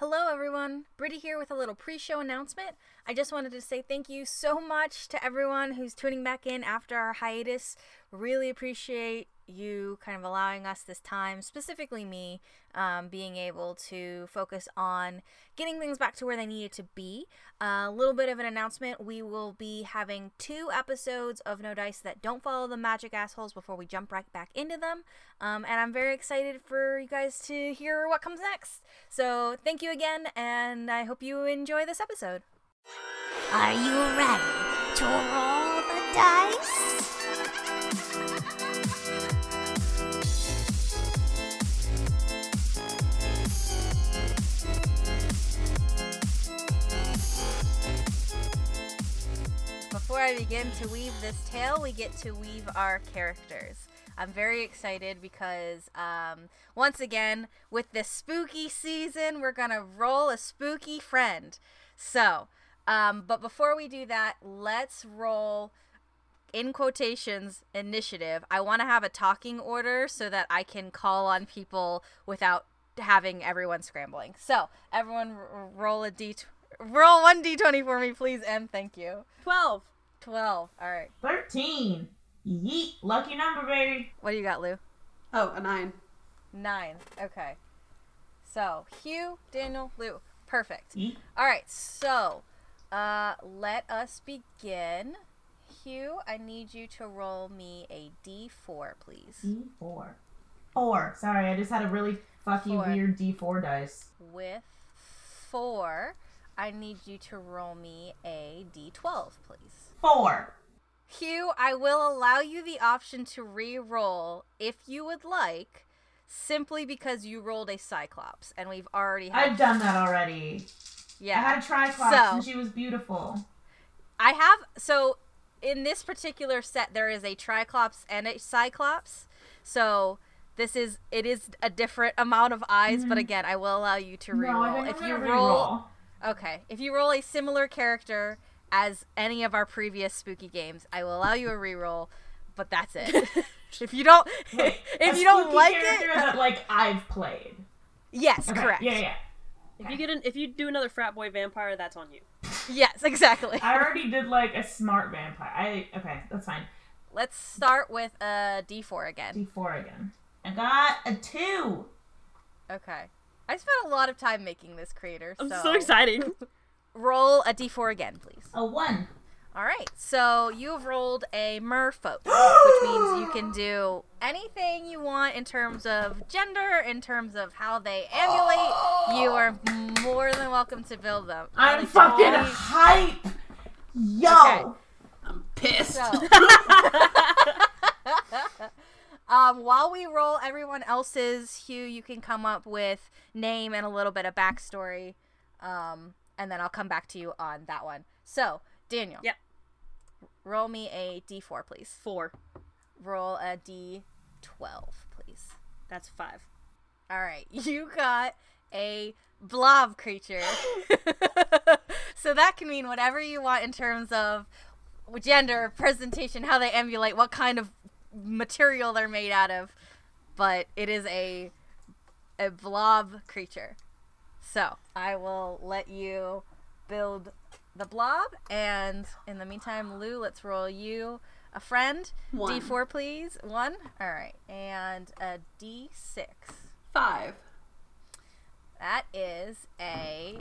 Hello, everyone. Brittany here with a little pre show announcement. I just wanted to say thank you so much to everyone who's tuning back in after our hiatus. Really appreciate you kind of allowing us this time, specifically me, um, being able to focus on getting things back to where they needed to be. A uh, little bit of an announcement we will be having two episodes of No Dice that don't follow the magic assholes before we jump right back into them. Um, and I'm very excited for you guys to hear what comes next. So thank you again, and I hope you enjoy this episode. Are you ready to roll the dice? Before I begin to weave this tale, we get to weave our characters. I'm very excited because um, once again, with this spooky season, we're gonna roll a spooky friend. So, um, but before we do that, let's roll in quotations initiative. I want to have a talking order so that I can call on people without having everyone scrambling. So, everyone r- roll a d roll one d20 for me, please, and thank you. 12. 12. All right. 13. Yeet. Lucky number, baby. What do you got, Lou? Oh, a 9. Nine. Okay. So, Hugh, Daniel, Lou. Perfect. Yeet. All right. So, uh, let us begin. Hugh, I need you to roll me a d4, please. D4. Four. Sorry, I just had a really fucky Four. weird D4 dice. With four, I need you to roll me a d12, please. Four. Hugh, I will allow you the option to re-roll if you would like, simply because you rolled a Cyclops, and we've already had I've done that already. yeah. I had a Triclops So- and she was beautiful. I have so in this particular set there is a Triclops and a Cyclops. So this is it is a different amount of eyes, but again, I will allow you to Mm-hmm. No, reroll. I'm if you gonna roll. Okay, if you roll a similar character as any of our previous spooky games, I will allow you a reroll, but that's it. if you don't Look, if a you don't like it, that like I've played. yes, Okay, correct. Yeah, yeah. If you get an, if you do another frat boy vampire, that's on you. Yes, exactly. I already did like a smart vampire. I okay, that's fine. Let's start with a D4 again. D4 again. I got a two. Okay. I spent a lot of time making this creator, I'm so so excited. Roll a d4 again, please. A one. All right, so you've rolled a merfolk, which means you can do anything you want in terms of gender, in terms of how they ambulate. You are more than welcome to build them. I'm fucking hype. Yo. Okay. I'm pissed. So, um, while we roll everyone else's, Hugh, you can come up with name and a little bit of backstory, um, and then I'll come back to you on that one. So, Daniel. Yep. Roll me a d4, please. Four. Roll a d12, please. That's five. All right, you got a blob creature. so that can mean whatever you want in terms of gender, presentation, how they emulate, what kind of material they're made out of. But it is a a blob creature. So I will let you build the blob, and in the meantime, Lou, let's roll you a friend. One. D4, please. One. All right, and a D6. Five. That is a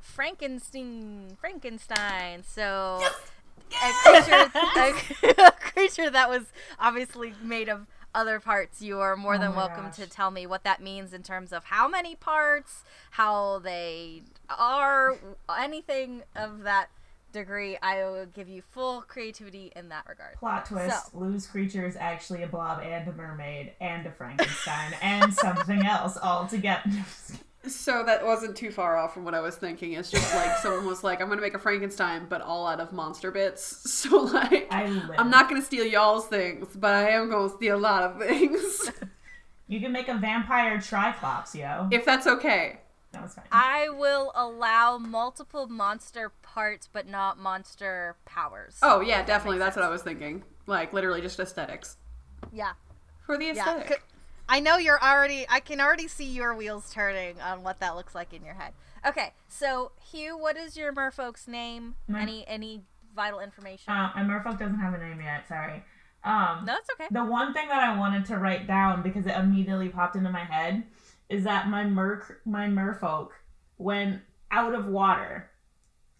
Frankenstein. Frankenstein. So a creature, a, a creature that was obviously made of other parts. You are more Oh than welcome gosh. to tell me what that means in terms of how many parts, how they are, anything of that degree. I will give you full creativity in that regard. Plot twist: So- Lou's creature is actually a blob and a mermaid and a Frankenstein and something else all together. So that wasn't too far off from what I was thinking. It's just like someone was like, "I'm gonna make a Frankenstein, but all out of monster bits." So like, I live. I'm not gonna steal y'all's things, but I am gonna steal a lot of things, You can make a vampire triclops, yo. if that's okay. That was fine. I will allow multiple monster parts, but not monster powers. Oh yeah, definitely. That's what I was thinking. Like literally just aesthetics yeah. for the aesthetic. c- I know you're already. I can already see your wheels turning on what that looks like in your head. Okay, so Hugh, what is your merfolk's name? My- Any any vital information? Uh, and Merfolk doesn't have a name yet. Sorry. Um, no, it's okay. The one thing that I wanted to write down because it immediately popped into my head is that my mer my merfolk, when out of water,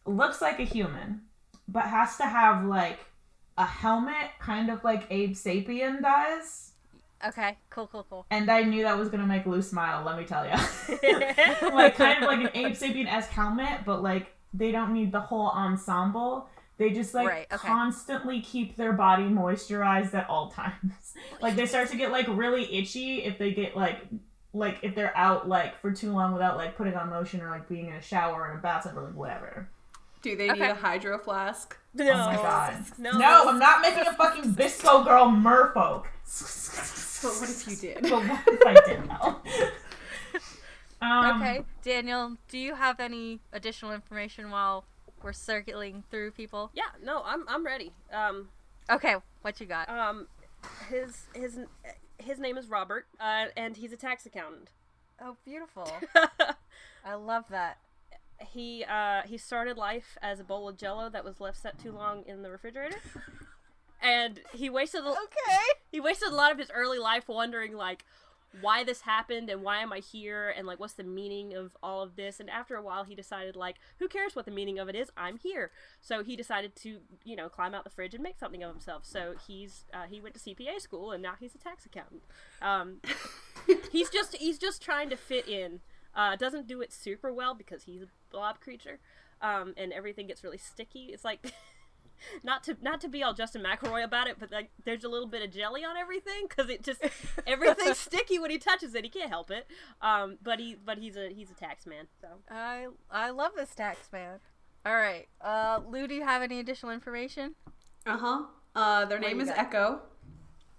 looks like a human, but has to have like a helmet, kind of like Abe Sapien does. Okay, cool, cool, cool. And I knew that was gonna make Lou smile. Let me tell you, like kind of like an Abe Sapien esque helmet, but like they don't need the whole ensemble. They just like Right, okay. constantly keep their body moisturized at all times. like they start to get like really itchy if they get like like if they're out like for too long without like putting on lotion or like being in a shower or in a bathtub or like whatever. Do they need a hydro flask? No. Oh my god. No. No, I'm not making a fucking VSCO girl merfolk. But what if you did? But what if I did though? Um, okay, Daniel, do you have any additional information while we're circling through people? Yeah, no, I'm I'm ready. Um, Okay, what you got? um, his his his name is Robert, uh, and he's a tax accountant. Oh, beautiful. I love that. He uh he started life as a bowl of jello that was left set too long in the refrigerator. And he wasted a, Okay. he wasted a lot of his early life wondering like why this happened and why am I here and like what's the meaning of all of this? And after a while he decided like who cares what the meaning of it is? I'm here. So he decided to you know climb out the fridge and make something of himself. So he's uh, he went to CPA school and now he's a tax accountant. Um, he's just he's just trying to fit in uh, doesn't do it super well because he's a blob creature um, and everything gets really sticky it's like not to not to be all Justin McElroy about it, but like there's a little bit of jelly on everything because it just everything's sticky when he touches it. He can't help it. Um, but he but he's a he's a tax man. So I I love this tax man. All right. Uh, Lou, do you have any additional information? Uh-huh. Uh Their What name is got? Echo.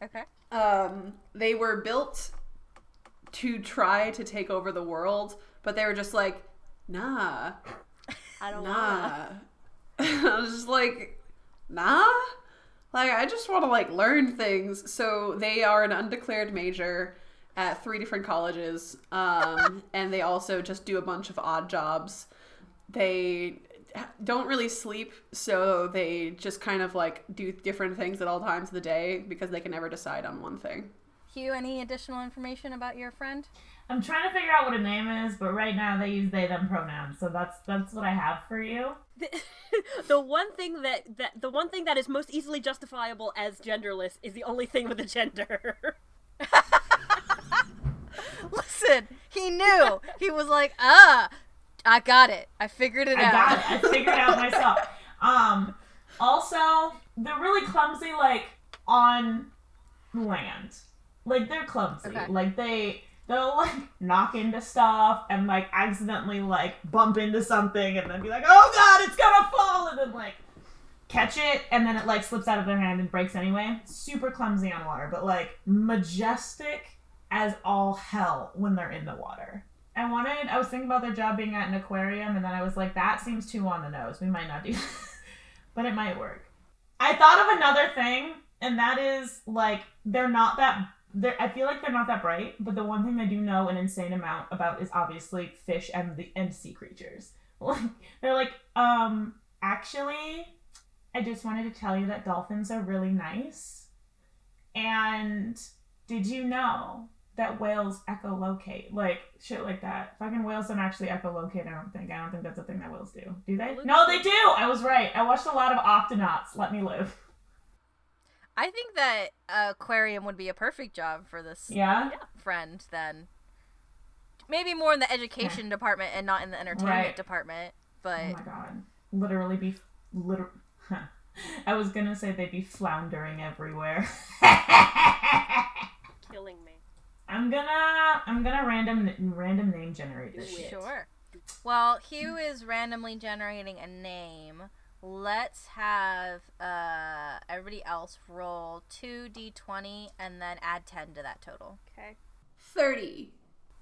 Okay. Um, they were built to try to take over the world, but they were just like, nah, I don't nah. I was just like, nah. Like I just want to like learn things. So they are an undeclared major at three different colleges, um, and they also just do a bunch of odd jobs. They don't really sleep, so they just kind of like do different things at all times of the day because they can never decide on one thing. Hugh, any additional information about your friend? I'm trying to figure out what a name is, but right now they use they them pronouns, so that's that's what I have for you. the one thing that, that the one thing that is most easily justifiable as genderless is the only thing with a gender. Listen, he knew. He was like, ah, I got it. I figured it I out. got it. I figured it out myself. Um, also, they're really clumsy, like on land. Like they're clumsy. Okay. Like they they'll like knock into stuff and like accidentally like bump into something and then be like, oh god, it's gonna fall, and then like catch it and then it like slips out of their hand and breaks anyway. Super clumsy on water, but like majestic as all hell when they're in the water. I wanted, I was thinking about their job being at an aquarium, and then I was like, that seems too on the nose. We might not do that. but it might work. I thought of another thing, and that is like, they're not that, they're, I feel like they're not that bright, but the one thing they do know an insane amount about is obviously fish and the and sea creatures. Like, they're like, um, actually, I just wanted to tell you that dolphins are really nice. And did you know that whales echolocate? Like shit like that. Fucking whales don't actually echolocate, I don't think. I don't think that's a thing that whales do. Do they? No, they do. do! I was right. I watched a lot of Octonauts. Let me live. I think that aquarium would be a perfect job for this Yeah? friend then. Maybe more in the education department and not in the entertainment Right. department. Oh But my god. Literally be liter I was gonna say they'd be floundering everywhere. Killing me. I'm gonna I'm gonna random random name generate this shit. sure. Well, Hugh is randomly generating a name. Let's have uh, everybody else roll 2d20 and then add 10 to that total. Okay. 30.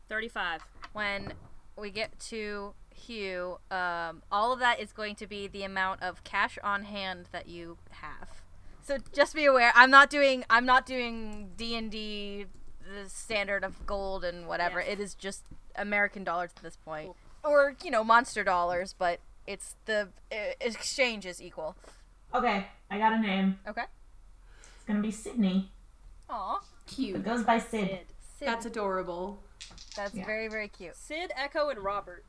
35. when we get to Hugh, um, all of that is going to be the amount of cash on hand that you have. So just be aware, I'm not doing I'm not doing D and D the standard of gold and whatever. Yes. It is just American dollars at this point, or you know, monster dollars. But it's the uh, exchange is equal. Okay, I got a name. Okay. It's gonna be Sydney. Aw, cute. It goes by Sid. Sid. Sid. That's adorable. That's Yeah. very very cute. Sid, Echo, and Robert.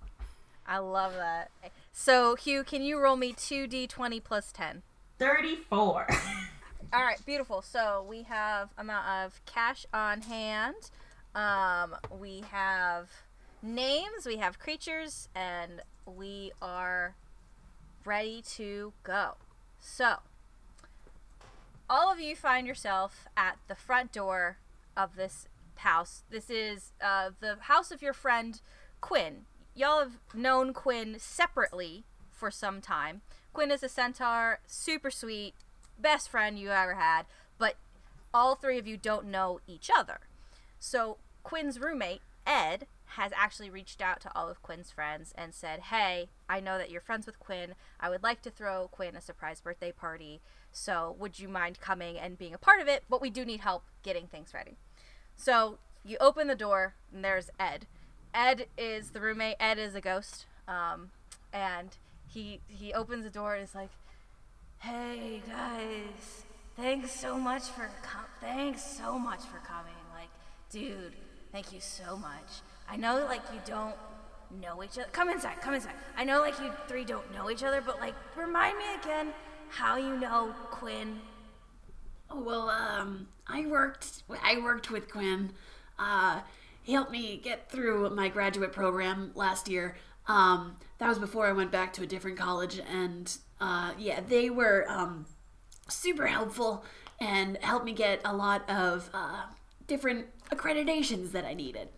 I love that. So Hugh, can you roll me two d20 plus ten? 34. All right, beautiful. So we have amount of cash on hand. Um, we have names. We have creatures, and we are ready to go. So all of you find yourself at the front door of this house. This is uh, the house of your friend Quinn. Y'all have known Quinn separately for some time. Quinn is a centaur, super sweet, best friend you ever had, but all three of you don't know each other. So Quinn's roommate, Ed, has actually reached out to all of Quinn's friends and said, Hey, I know that you're friends with Quinn. I would like to throw Quinn a surprise birthday party. So would you mind coming and being a part of it? But we do need help getting things ready. So you open the door, and there's Ed. Ed is the roommate. Ed is a ghost. Um, and he he opens the door and is like, "Hey guys, thanks so much for com- thanks so much for coming. Like, dude, thank you so much. I know like you don't know each other. Come inside. Come inside. I know like you three don't know each other, but like remind me again how you know Quinn. Oh, well, um, I worked. I worked with Quinn. Uh, he helped me get through my graduate program last year. Um, that was before I went back to a different college, and uh, yeah, they were um, super helpful and helped me get a lot of uh, different accreditations that I needed.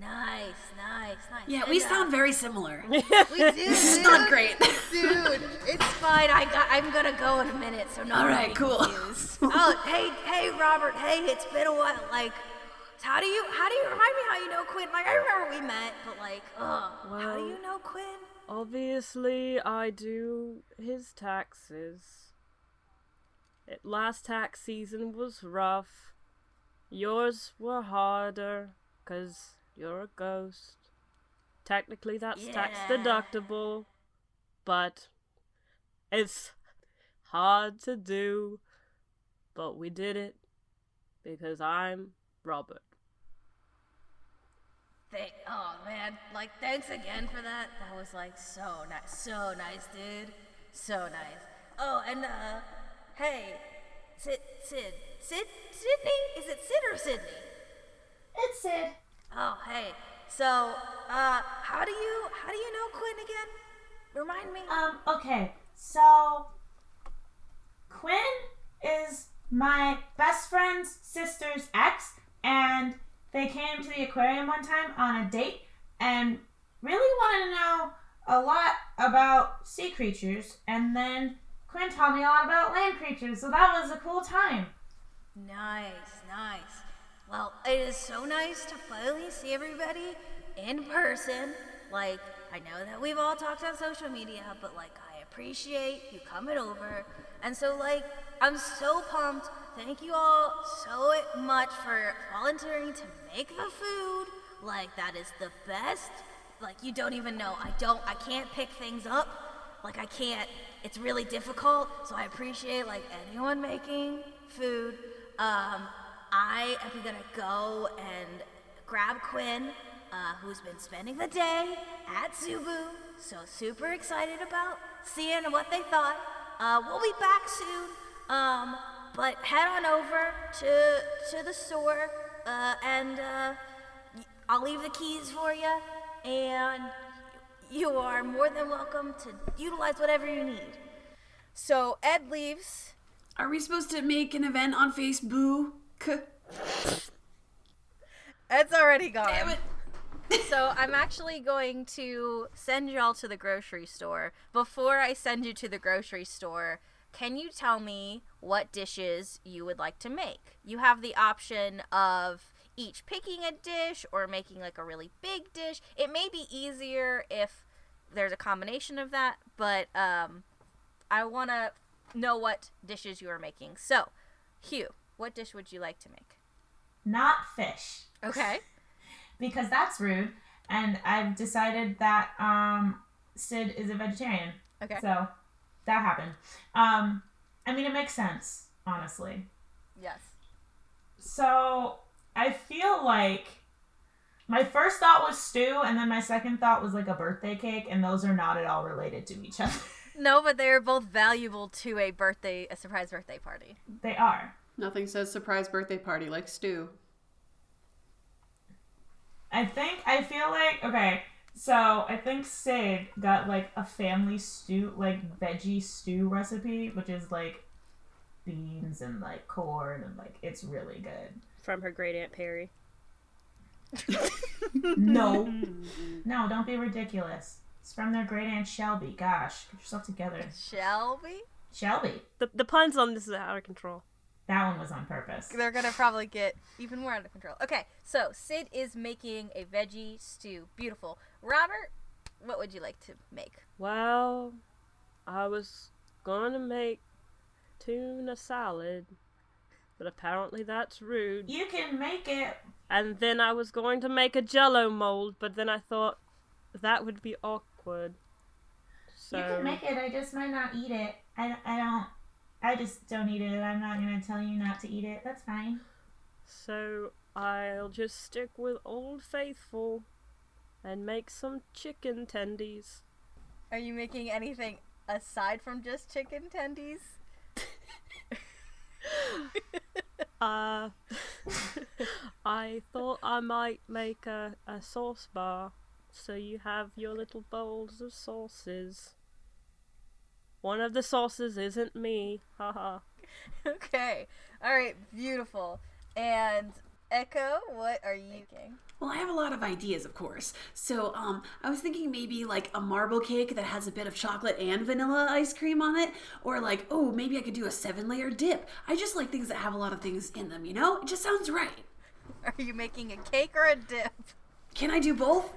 Nice, nice, nice. Yeah, And, we uh, sound very similar. we do. It's not great. Dude, it's fine. I got. I'm gonna go in a minute, so no. All one right, be cool. oh, hey, hey, Robert. Hey, it's been a while. Like, how do you? How do you remind me how you know Quinn? Like, I remember we met, but like, oh, how do you know Quinn? Obviously, I do his taxes. It, last tax season was rough. Yours were harder, because you're a ghost. Technically, that's tax deductible, but it's hard to do. But we did it because I'm Robert. Thank. Oh man, like, thanks again for that. That was like so nice, so nice, dude. So nice. Oh, and uh, hey, Sid, Sid, Sid, Sydney? Is it Sid or Sydney? It's Sid. Oh, hey. So, uh, how do you how do you know Quinn again? Remind me. Um, okay, so Quinn is my best friend's sister's ex, and they came to the aquarium one time on a date and really wanted to know a lot about sea creatures, and then Quinn taught me a lot about land creatures, so that was a cool time. Nice, nice. Well, it is so nice to finally see everybody in person. Like, I know that we've all talked on social media, but like, I appreciate you coming over. And so, like, I'm so pumped. Thank you all so much for volunteering to make the food. Like, that is the best. Like, you don't even know. I don't, I can't pick things up. Like, I can't, it's really difficult. So, I appreciate, like, anyone making food. Um, I am gonna go and grab Quinn, uh, who's been spending the day at Zubu. So super excited about seeing what they thought. Uh, we'll be back soon. Um, but head on over to to the store, uh, and uh, I'll leave the keys for you. And you are more than welcome to utilize whatever you need. So Ed leaves. Are we supposed to make an event on Facebook? Ed's already gone. Damn it. so I'm actually going to send y'all to the grocery store. Before I send you to the grocery store, can you tell me what dishes you would like to make? You have the option of each picking a dish or making like a really big dish. It may be easier if there's a combination of that, but um, I want to know what dishes you are making. So, Hugh, what dish would you like to make? not fish, Okay. because that's rude. And I've decided that um, Sid is a vegetarian. Okay. So that happened. Um, I mean, it makes sense, honestly. Yes. So I feel like my first thought was stew, and then my second thought was like a birthday cake, and those are not at all related to each other. No, but they are both valuable to a birthday, a surprise birthday party. they are. Nothing says surprise birthday party like stew. I think I feel like okay. So I think Sid got like a family stew, like veggie stew recipe, which is like beans and like corn and like it's really good. From her great aunt Perry. No, no, don't be ridiculous. It's from their great aunt Shelby. Gosh, get yourself together, Shelby? Shelby. The the puns on this is out of control. That one was on purpose. They're gonna probably get even more out of control. Okay, so Sid is making a veggie stew. Beautiful. Robert, what would you like to make? Well, I was going to make tuna salad, but apparently that's rude. You can make it. And then I was going to make a jello mold, but then I thought that would be awkward. So You can make it. I just might not eat it. I, I don't. I just don't eat it. I'm not gonna tell you not to eat it. That's fine. so I'll just stick with Old Faithful and make some chicken tendies. Are you making anything aside from just chicken tendies? Uh, I thought I might make a, a sauce bar so you have your little bowls of sauces. One of the sauces isn't me, haha. okay. All right. Beautiful. And Echo, what are you making? Well, I have a lot of ideas, of course. So, um, I was thinking maybe like a marble cake that has a bit of chocolate and vanilla ice cream on it, or like, oh, maybe I could do a seven-layer dip. I just like things that have a lot of things in them. You know, it just sounds right. Are you making a cake or a dip? Can I do both?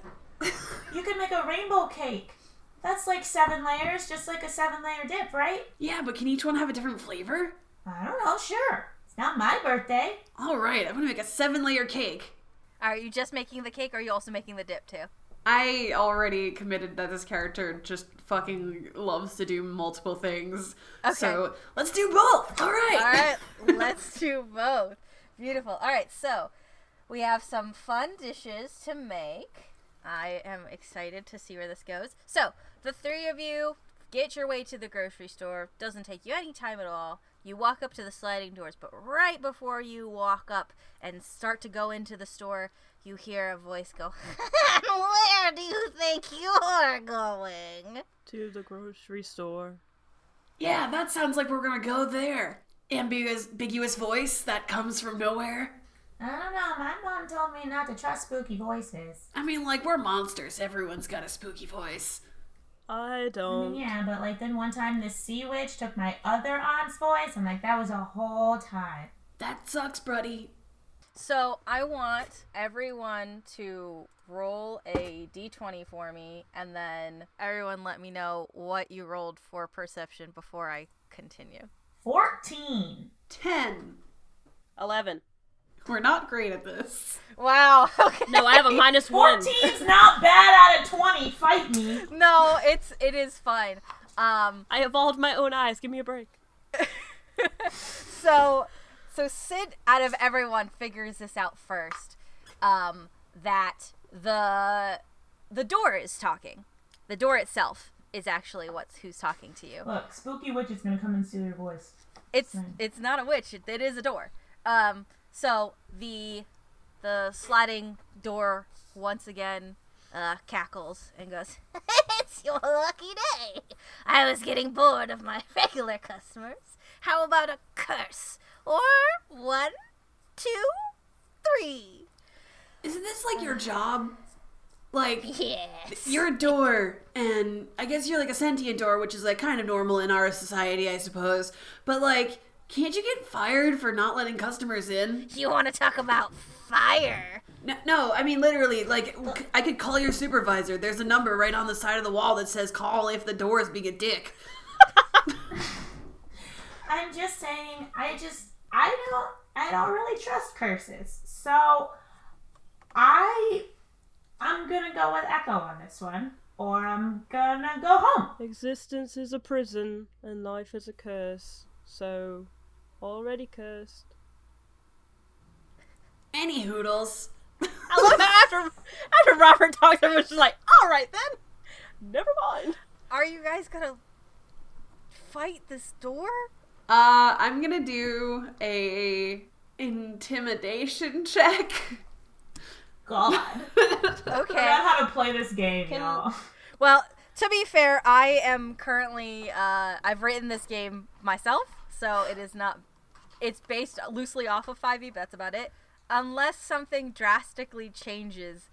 You can make a rainbow cake. That's like seven layers, just like a seven layer dip, right? Yeah, but can each one have a different flavor? I don't know. Sure. It's not my birthday. All right, I'm gonna make a seven-layer cake. Are you just making the cake or are you also making the dip too? I already committed that this character just fucking loves to do multiple things. Okay. So Let's do both. All right. All right, let's do both. Beautiful. All right, so we have some fun dishes to make. I am excited to see where this goes. So, the three of you get your way to the grocery store. Doesn't take you any time at all. You walk up to the sliding doors, but right before you walk up and start to go into the store, you hear a voice go, Where do you think you're going? To the grocery store. Yeah, that sounds like we're gonna go there. Ambiguous, ambiguous voice that comes from nowhere. I don't know. My mom told me not to trust spooky voices. I mean, like we're monsters. Everyone's got a spooky voice. I don't. Yeah, but like then one time the sea witch took my other aunt's voice, and like that was a whole time. That sucks, buddy. So I want everyone to roll a d20 for me, and then everyone let me know what you rolled for perception before I continue. Fourteen. ten. Eleven. We're not great at this. Wow. Okay. No, I have a minus one. Fourteen's not bad out of twenty. Fight me. No, it's it is fine. Um. I evolved my own eyes. Give me a break. So, so Sid, out of everyone, figures this out first. Um. That the the door is talking. The door itself is actually what's who's talking to you. Look, spooky witch is gonna come and steal your voice. It's Right. it's not a witch. It, it is a door. Um. So the the sliding door once again uh, cackles and goes. it's your lucky day. I was getting bored of my regular customers. How about a curse? Or one, two, three. Isn't this like your job? Like Yes. you're a door, and I guess you're like a sentient door, which is like kind of normal in our society, I suppose. But like, can't you get fired for not letting customers in? You want to talk about fire? No, no, I mean literally. Like, I could call your supervisor. There's a number right on the side of the wall that says "Call if the door is being a dick." I'm just saying. I just. I don't. I don't really trust curses. So I I'm gonna go with Echo on this one. Or I'm gonna go home. Existence is a prison and life is a curse. So, already cursed. Any hoodles. I love that after after Robert talks, I was just like, all right then, never mind. Are you guys gonna fight this door? Uh, I'm gonna do a intimidation check. God. Okay. Forgot how to play this game, Can- y'all. Well, to be fair, I am currently uh, I've written this game myself, so it is not. It's based loosely off of 5e, but that's about it. Unless something drastically changes,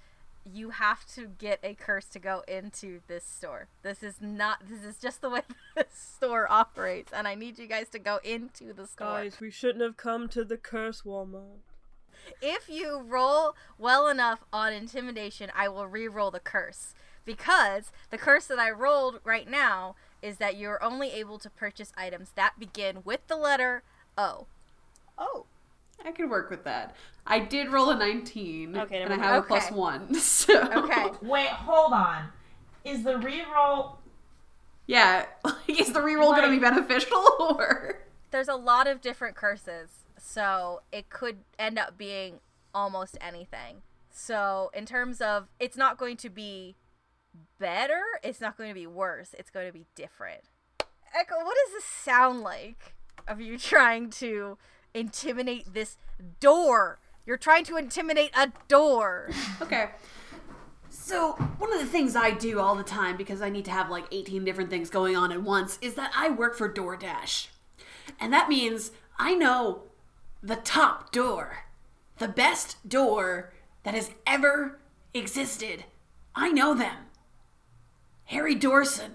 you have to get a curse to go into this store. This is not. This is just the way this store operates, and I need you guys to go into the store. Guys, we shouldn't have come to the curse Walmart. if you roll well enough on intimidation, I will re-roll the curse because the curse that I rolled right now is that you're only able to purchase items that begin with the letter O. Oh, I could work with that. I did roll a 19, Okay, and I have mind. a one. So Okay. Wait, hold on. Is the reroll yeah, like, is the reroll gonna be beneficial or? There's a lot of different curses, so it could end up being almost anything. So, in terms of it's not going to be better, it's not going to be worse, it's going to be different. Echo, what does this sound like of you trying to intimidate this door? You're trying to intimidate a door. Okay. So, one of the things I do all the time because I need to have like 18 different things going on at once is that I work for DoorDash. And that means I know the top door, the best door that has ever existed. I know them. Harry Dorson.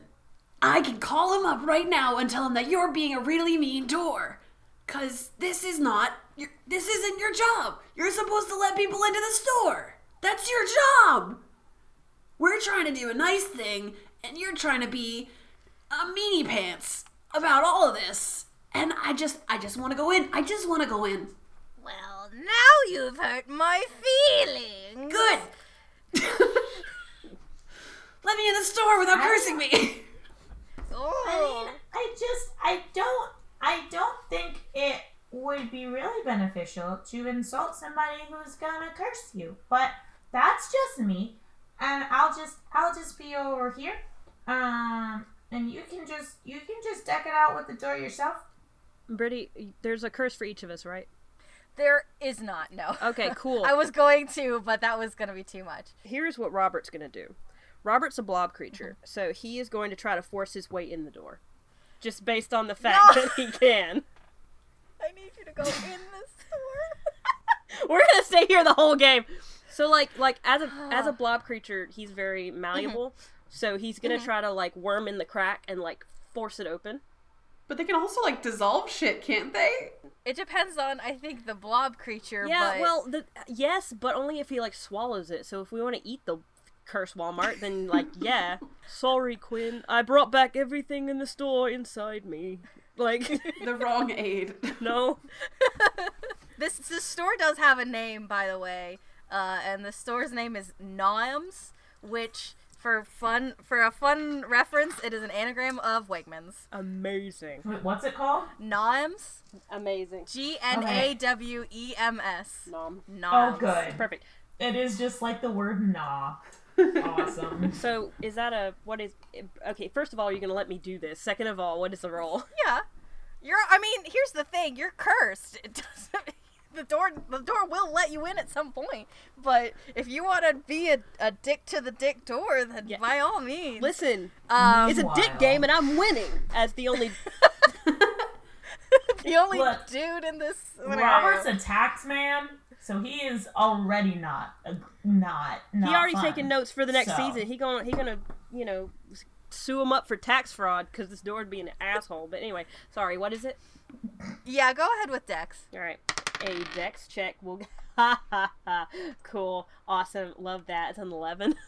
I can call him up right now and tell him that you're being a really mean door. Cause this is not your, this isn't your job. You're supposed to let people into the store. That's your job. We're trying to do a nice thing, and you're trying to be a meanie pants about all of this. And I just I just want to go in. I just want to go in. Well, now you've hurt my feelings. Good. let me in the store without cursing me. Oh. I Oh. mean, I just I don't I don't think it would be really beneficial to insult somebody who's gonna curse you. But that's just me. And I'll just I'll just be over here. Um and you can just you can just deck it out with the door yourself. Brittany, there's a curse for each of us, right? There is not, no. Okay, cool. I was going to, but that was going to be too much. Here's what Robert's gonna do. Robert's a blob creature, so he is going to try to force his way in the door, just based on the fact No. that he can. I need you to go in this store. We're gonna stay here the whole game. So like like as a as a blob creature, he's very mm-hmm. malleable. So he's gonna mm-hmm. try to like worm in the crack and like force it open. But they can also like dissolve shit, can't they? It depends on, I think, the blob creature. Yeah, but well, the, yes, but only if he like swallows it. So if we want to eat the curse Walmart, then like yeah. Sorry, Quinn. I brought back everything in the store inside me. Like The wrong aid. no. this this store does have a name, by the way, uh, and the store's name is Gnawems, which for fun for a fun reference, it is an anagram of Wegmans. Amazing. Wait, what's it called? Gnawems, Amazing. G N A W E M S. Nom. Gnawems. Oh good. Perfect. It is just like the word nah. Awesome. So is that a what is okay? First of all, you're gonna let me do this. Second of all, what is the role? Yeah, you're. I mean, here's the thing: you're cursed. It doesn't. The door, the door will let you in at some point, but if you want to be a, a dick to the dick door, then Yeah. by all means. Listen, um, it's a dick game, and I'm winning as the only. the only Look, dude in this. Robert's a tax man, so he is already not a, not not. he already fun. taken notes for the next So. season. He gonna he gonna you know sue him up for tax fraud because this door would be an asshole. But anyway, sorry. What is it? Yeah, go ahead with Dex. All right, a dex check. Will cool, awesome, love that. It's an eleven.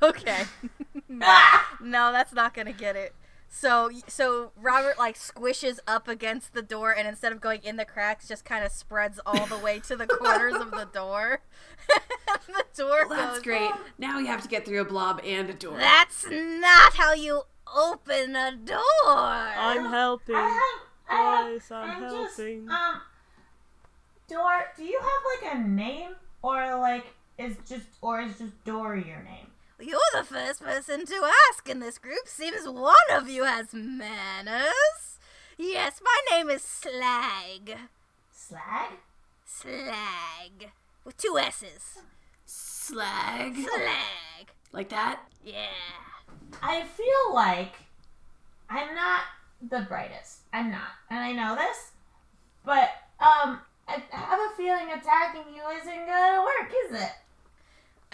Okay. no, that's not gonna get it. So so Robert like squishes up against the door and instead of going in the cracks just kind of spreads all the way to the corners of the door. the door Well, that's goes great. Now you have to get through a blob and a door. That's not how you open a door. I'm helping. I have, I have, Guys, I'm I'm just, helping. um, Door, do you have like a name or like is just or is just Door your name? You're the first person to ask in this group. Seems one of you has manners. Yes, my name is Slag. Slag? Slag. With two S's. Slag. Slag. Like that? Yeah. I feel like I'm not the brightest. I'm not, and I know this. But um, I have a feeling attacking you isn't gonna work, is it?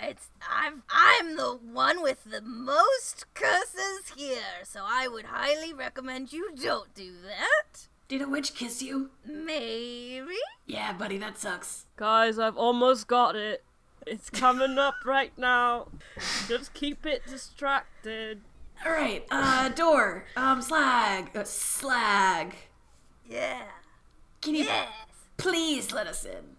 It's I'm I'm the one with the most curses here, so I would highly recommend you don't do that. Did a witch kiss you? Maybe. Yeah, buddy, that sucks. Guys, I've almost got it. It's coming up right now. Just keep it distracted. All right, uh, door. Um, slag. Uh, slag. Yeah. Can you Yes. please let us in?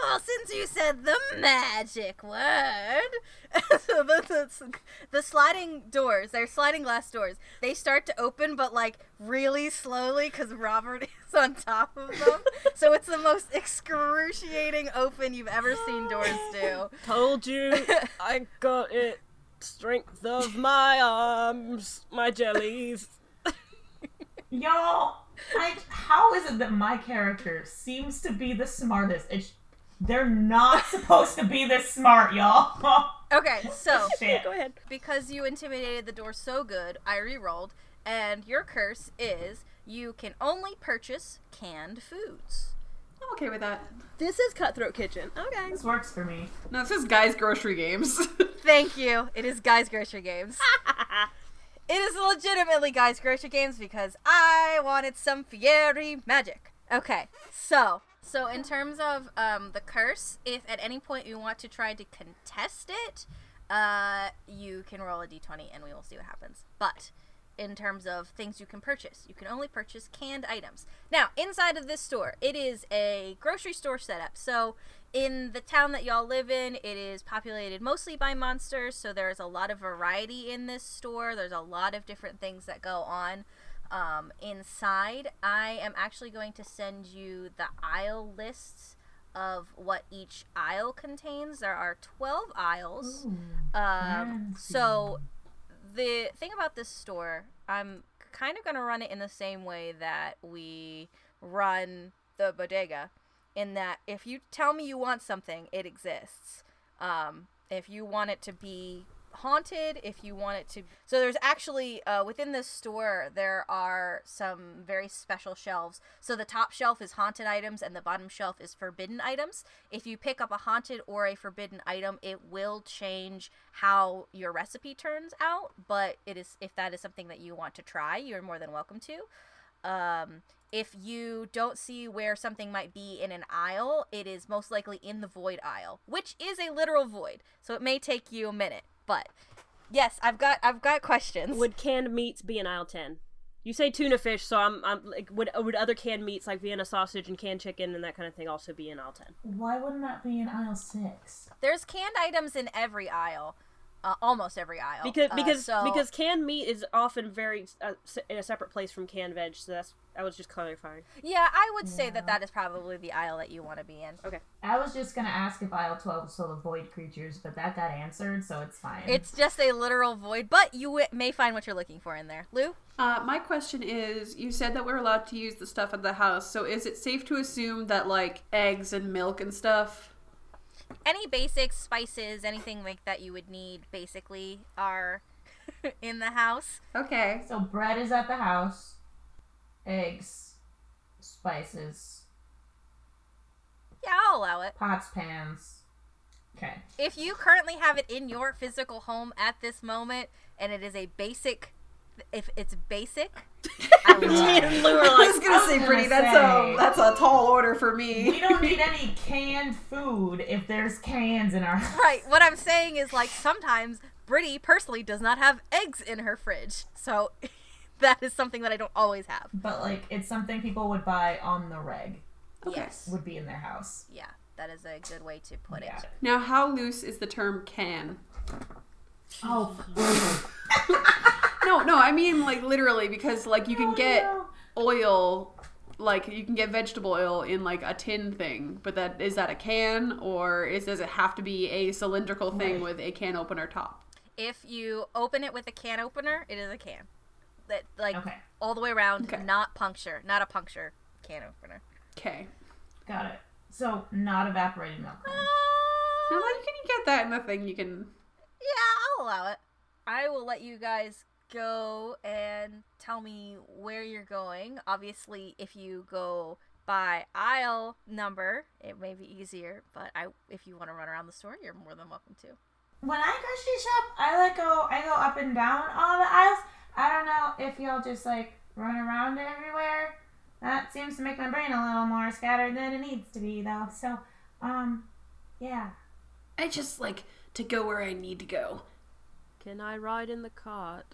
Well, since you said the magic word, so the, the, the sliding doors, they're sliding glass doors. They start to open, but like really slowly because Robert is on top of them. so it's the most excruciating open you've ever seen doors do. Told you, I got it. Strength of my arms, my jellies. Y'all, I, how is it that my character seems to be the smartest? It's, they're not supposed to be this smart, y'all. Okay, so Shit. Go ahead. because you intimidated the door so good, I re-rolled, and your curse is you can only purchase canned foods. I'm okay with that. This is Cutthroat Kitchen. Okay. This works for me. No, this is guys' grocery games. Thank you. It is Guys Grocery Games. it is legitimately Guys Grocery Games because I wanted some Fieri magic. Okay, so so in terms of um, the curse, if at any point you want to try to contest it, uh, you can roll a d20 and we will see what happens. But in terms of things you can purchase, you can only purchase canned items. Now, inside of this store, it is a grocery store setup. So in the town that y'all live in, it is populated mostly by monsters, so there's a lot of variety in this store. There's a lot of different things that go on um, inside. I am actually going to send you the aisle lists of what each aisle contains. There are 12 aisles. Um, so the thing about this store, I'm kind of going to run it in the same way that we run the bodega in that if you tell me you want something, it exists. Um, if you want it to be haunted, if you want it to. So there's actually, uh, within this store, there are some very special shelves. So the top shelf is haunted items and the bottom shelf is forbidden items. If you pick up a haunted or a forbidden item, it will change how your recipe turns out. But it is if that is something that you want to try, you're more than welcome to. Um, if you don't see where something might be in an aisle, it is most likely in the void aisle, which is a literal void. So it may take you a minute, but yes, I've got I've got questions. Would canned meats be in aisle ten? You say tuna fish, so I'm, I'm like, would would other canned meats like Vienna sausage and canned chicken and that kind of thing also be in aisle ten? Why wouldn't that be in aisle six? There's canned items in every aisle, uh, almost every aisle. Because Uh, because so- because canned meat is often very uh, in a separate place from canned veg. So that's I was just clarifying. yeah, I would say that that is probably the aisle that you want to be in. Okay. I was just gonna ask if aisle twelve was full of void creatures, but that got answered, so it's fine. It's just a literal void, but you w- may find what you're looking for in there. Lou? Uh, my question is, you said that we're allowed to use the stuff at the house, so is it safe to assume that like eggs and milk and stuff? Any basic spices, anything like that you would need, basically are in the house. Okay. so bread is at the house, eggs, spices, Yeah, I'll allow it. pots, pans. Okay. If you currently have it in your physical home at this moment, and it is a basic, if it's basic, I will allow it. I was gonna I was say, gonna. That's say- a that's a tall order for me. We don't need any canned food if there's cans in our house. Right. What I'm saying is like sometimes Brittany personally does not have eggs in her fridge, so that is something that I don't always have. But like, it's something people would buy on the reg. Okay. Yes. Would be in their house. Yeah, that is a good way to put Yeah. it. Now, how loose is the term can? Oh. No, no, I mean like literally because like you can get no. oil, like you can get vegetable oil in like a tin thing, but that is that a can or is does it have to be a cylindrical thing Right. with a can opener top? If you open it with a can opener, it is a can. That like Okay. all the way around, Okay. not puncture, not a puncture can opener. Okay. Got it. So not evaporated milk. then. Now like you can get that in the thing. You can. Yeah, I'll allow it. I will let you guys go and tell me where you're going. Obviously, if you go by aisle number, it may be easier, but I if you want to run around the store, you're more than welcome to. When I grocery shop, I like go I go up and down all the aisles. I don't know if y'all just like run around everywhere. That seems to make my brain a little more scattered than it needs to be though. So, um, yeah. I just like to go where I need to go. Can I ride in the cart?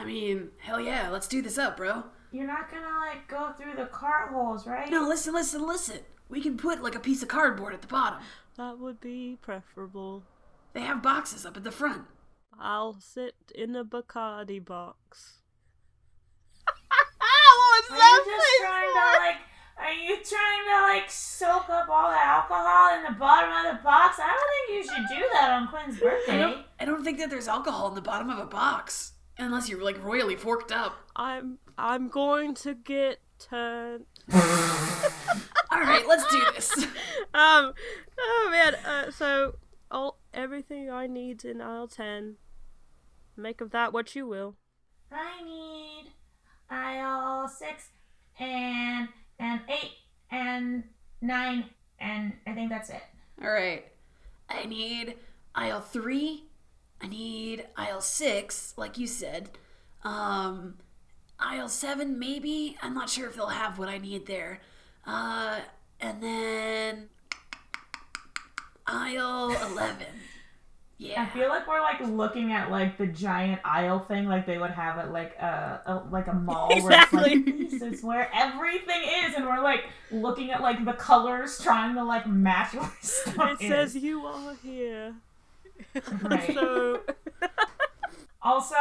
I mean, hell yeah, let's do this up, bro. You're not gonna like go through the cart holes, right? No, listen, listen, listen. We can put like a piece of cardboard at the bottom. That would be preferable. They have boxes up at the front. I'll sit in a Bacardi box. what Are you just trying to like? Are you trying to like soak up all the alcohol in the bottom of the box? I don't think you should do that on Quinn's I birthday. don't, I don't think that there's alcohol in the bottom of a box. Unless you're like royally forked up. I'm I'm going to get turned. Alright, let's do this. Um, oh man. Uh, so all everything I need's in aisle ten. Make of that what you will. I need aisle six and and eight and nine and I think that's it. All right. I need aisle three. I need aisle six, like you said. Um, aisle seven, maybe. I'm not sure if they'll have what I need there. Uh, and then aisle eleven. Yeah. I feel like we're like looking at like the giant aisle thing like they would have at like a, a like a mall Exactly. where it's like this is where everything is and we're like looking at like the colors trying to like match where stuff It is. says you are here. right. So Also,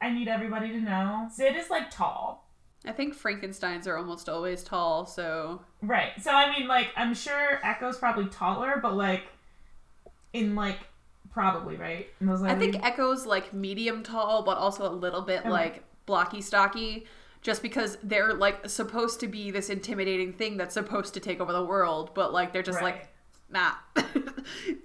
I need everybody to know Sid is like tall. I think Frankenstein's are almost always tall, so Right. So I mean like I'm sure Echo's probably taller, but like in like probably, right? Was I think Echo's like medium tall, but also a little bit Okay. like blocky stocky. Just because they're like supposed to be this intimidating thing that's supposed to take over the world, but like they're just Right. like nah.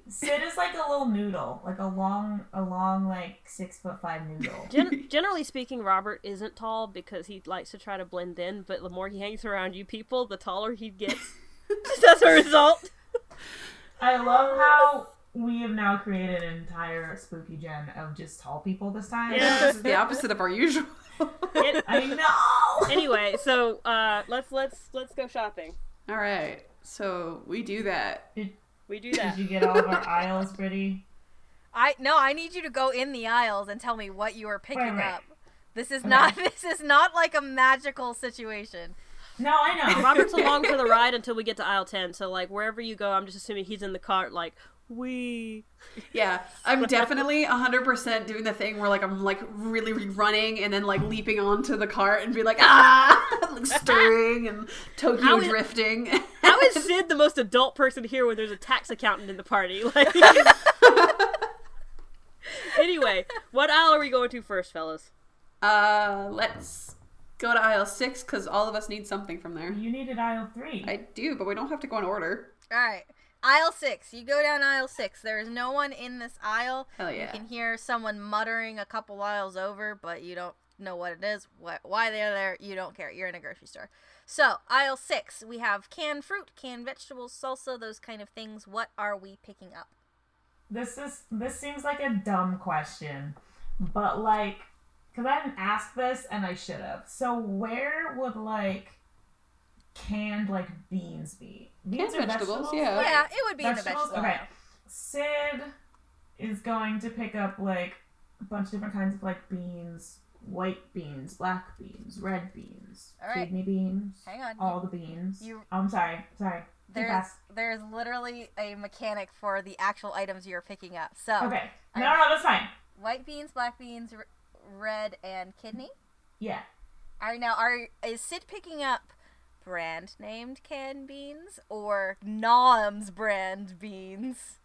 Sid is like a little noodle, like a long, a long, like six foot five noodle. Gen- generally speaking, Robert isn't tall because he likes to try to blend in. But the more he hangs around you people, the taller he gets. Just as a result. I love how we have now created an entire spooky gen of just tall people this time. Yeah. this is the opposite of our usual. It- I know. anyway, so uh, let's let's let's go shopping. All right, so we do that. We do that. Did you get all of our aisles pretty? I no, I need you to go in the aisles and tell me what you are picking Right, right. up. This is not this is not like a magical situation. No, I know. Robert's along for the ride until we get to aisle ten. So like wherever you go, I'm just assuming he's in the cart. Like we. Yeah, I'm definitely 100% doing the thing where like I'm like really running and then like leaping onto the cart and be like ah, like stirring and Tokyo How is- drifting. How is Sid the most adult person here when there's a tax accountant in the party? Like. anyway, what aisle are we going to first, fellas? Uh, let's go to aisle six because all of us need something from there. You needed aisle three. I do, but we don't have to go in order. All right. Aisle 6. You go down aisle 6. There is no one in this aisle. Hell You can hear someone muttering a couple aisles over, but you don't know what it is, what, why they're there. You don't care. You're in a grocery store. So, aisle 6, we have canned fruit, canned vegetables, salsa, those kind of things. What are we picking up? This is this seems like a dumb question, but like, cause I didn't ask this and I should have. So where would like canned like beans be? Beans Canned are vegetables, vegetables, yeah. Yeah, it would be in the Vegetables? vegetable Okay. Sid is going to pick up like a bunch of different kinds of like beans, white beans, black beans, red beans, All right. kidney beans, Hang on. all the beans. You- oh, I'm sorry, sorry. There's there's literally a mechanic for the actual items you're picking up. So Okay. Um, I- No, no, that's fine. white beans, black beans, r- red, and kidney. Yeah. All right, now are is Sid picking up brand named canned beans or Gnawems brand beans?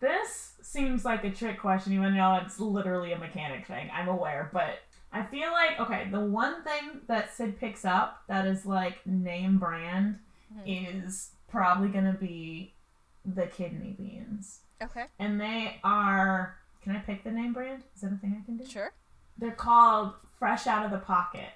This seems like a trick question, even though it's literally a mechanic thing. I'm aware, but I feel like okay, the one thing that Sid picks up that is like name brand mm-hmm. is probably gonna be the kidney beans, Okay, and they are. Can I pick the name brand? Is that a thing I can do? sure. They're called Fresh Out of the Pocket.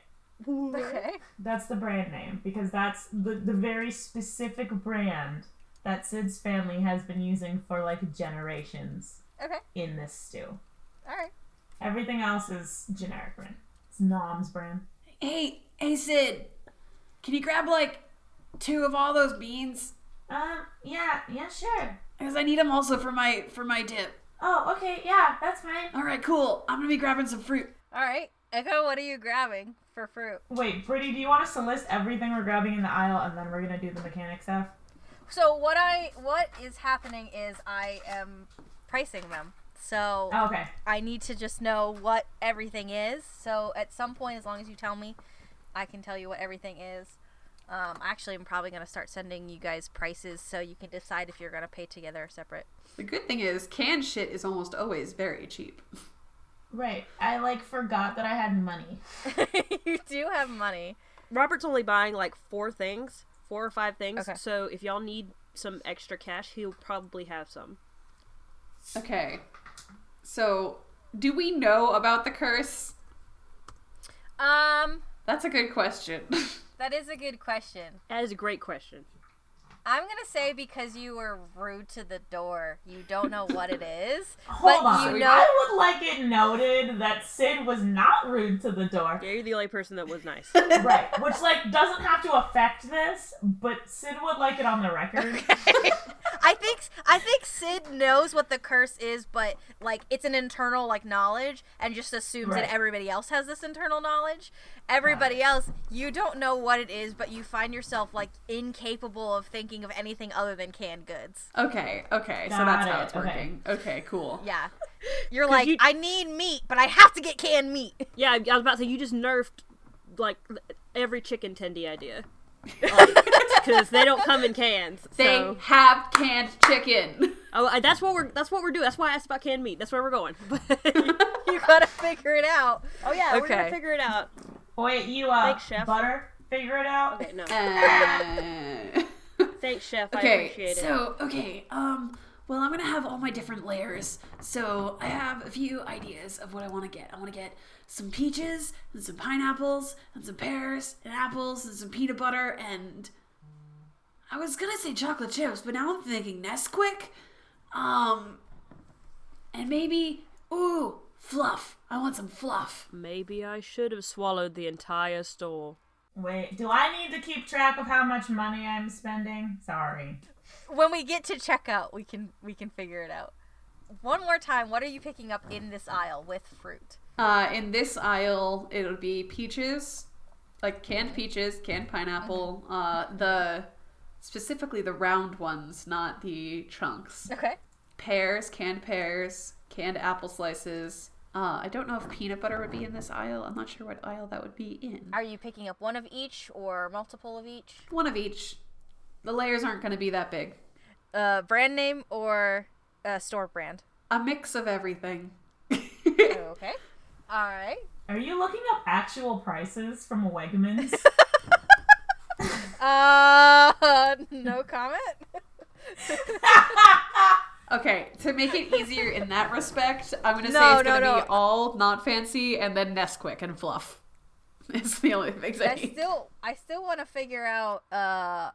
Okay, That's the brand name because that's the, the very specific brand that Sid's family has been using for like generations okay, in this stew. all right. Everything else is generic brand. It's Gnawems brand. Hey, hey, Sid. Can you grab like two of all those beans? Um, yeah, yeah, sure. Because I need them also for my for my dip. Oh, okay, yeah, that's fine. All right, cool. I'm gonna be grabbing some fruit. All right, Echo, what are you grabbing for fruit? Wait, Brittany, do you want us to list everything we're grabbing in the aisle and then we're gonna do the mechanic stuff? So what I what is happening is I am pricing them. So Oh, okay. I need to just know what everything is. So at some point, as long as you tell me, I can tell you what everything is. Um, actually, I'm probably gonna start sending you guys prices so you can decide if you're gonna pay together or separate. The good thing is, canned shit is almost always very cheap. Right. I like forgot that I had money. you do have money. Robert's only buying like four things, four or five things. Okay. So if y'all need some extra cash, he'll probably have some. Okay. So, do we know about the curse? Um, That's a good question. that is a good question. That is a great question. I'm gonna say because you were rude to the door, you don't know what it is. Hold but on. you know I would like it noted that Sid was not rude to the door. Yeah, you're the only person that was nice. right. Which like doesn't have to affect this, but Sid would like it on the record. I think I think Sid knows what the curse is, but like it's an internal like knowledge, and just assumes Right. that everybody else has this internal knowledge. Everybody else, you don't know what it is, but you find yourself like incapable of thinking of anything other than canned goods. okay, okay, so Got that's how it's working. Okay, cool. Yeah, you're like, you- I need meat, but I have to get canned meat. yeah, I was about to say you just nerfed like every chicken tendy idea. Because they don't come in cans. They So have canned chicken. oh, I- that's what we're that's what we're doing. That's why I asked about canned meat. That's where we're going. you gotta figure it out. oh yeah, we're gonna Okay. figure it out. Wait, you uh Thanks, chef. butter figure it out? Okay, no. Uh, Thanks, chef. I Okay, appreciate it. So, okay, um, well, I'm gonna have all my different layers. So, I have a few ideas of what I wanna get. I wanna get some peaches, and some pineapples, and some pears, and apples, and some peanut butter, and. I was gonna say chocolate chips, but now I'm thinking Nesquik. Um. And maybe. Ooh, fluff. I want some fluff. Maybe I should have swallowed the entire store. Wait, do I need to keep track of how much money I'm spending? Sorry. When we get to checkout, we can we can figure it out. One more time, what are you picking up in this aisle with fruit? uh, in this aisle, it'll be peaches, like canned peaches, canned pineapple, uh, the specifically the round ones, not the chunks. Okay. Pears, canned pears, canned apple slices. Uh, I don't know if peanut butter would be in this aisle. I'm not sure what aisle that would be in. Are you picking up one of each or multiple of each? One of each. The layers aren't going to be that big. Uh, brand name or uh, store brand? A mix of everything. Okay. All right. Are you looking up actual prices from Wegmans? Uh, no comment. Okay, to make it easier in that respect, I'm gonna say No, it's gonna no, no. be all not fancy and then Nesquik and fluff. It's the only things I I need. still, I still want to figure out uh,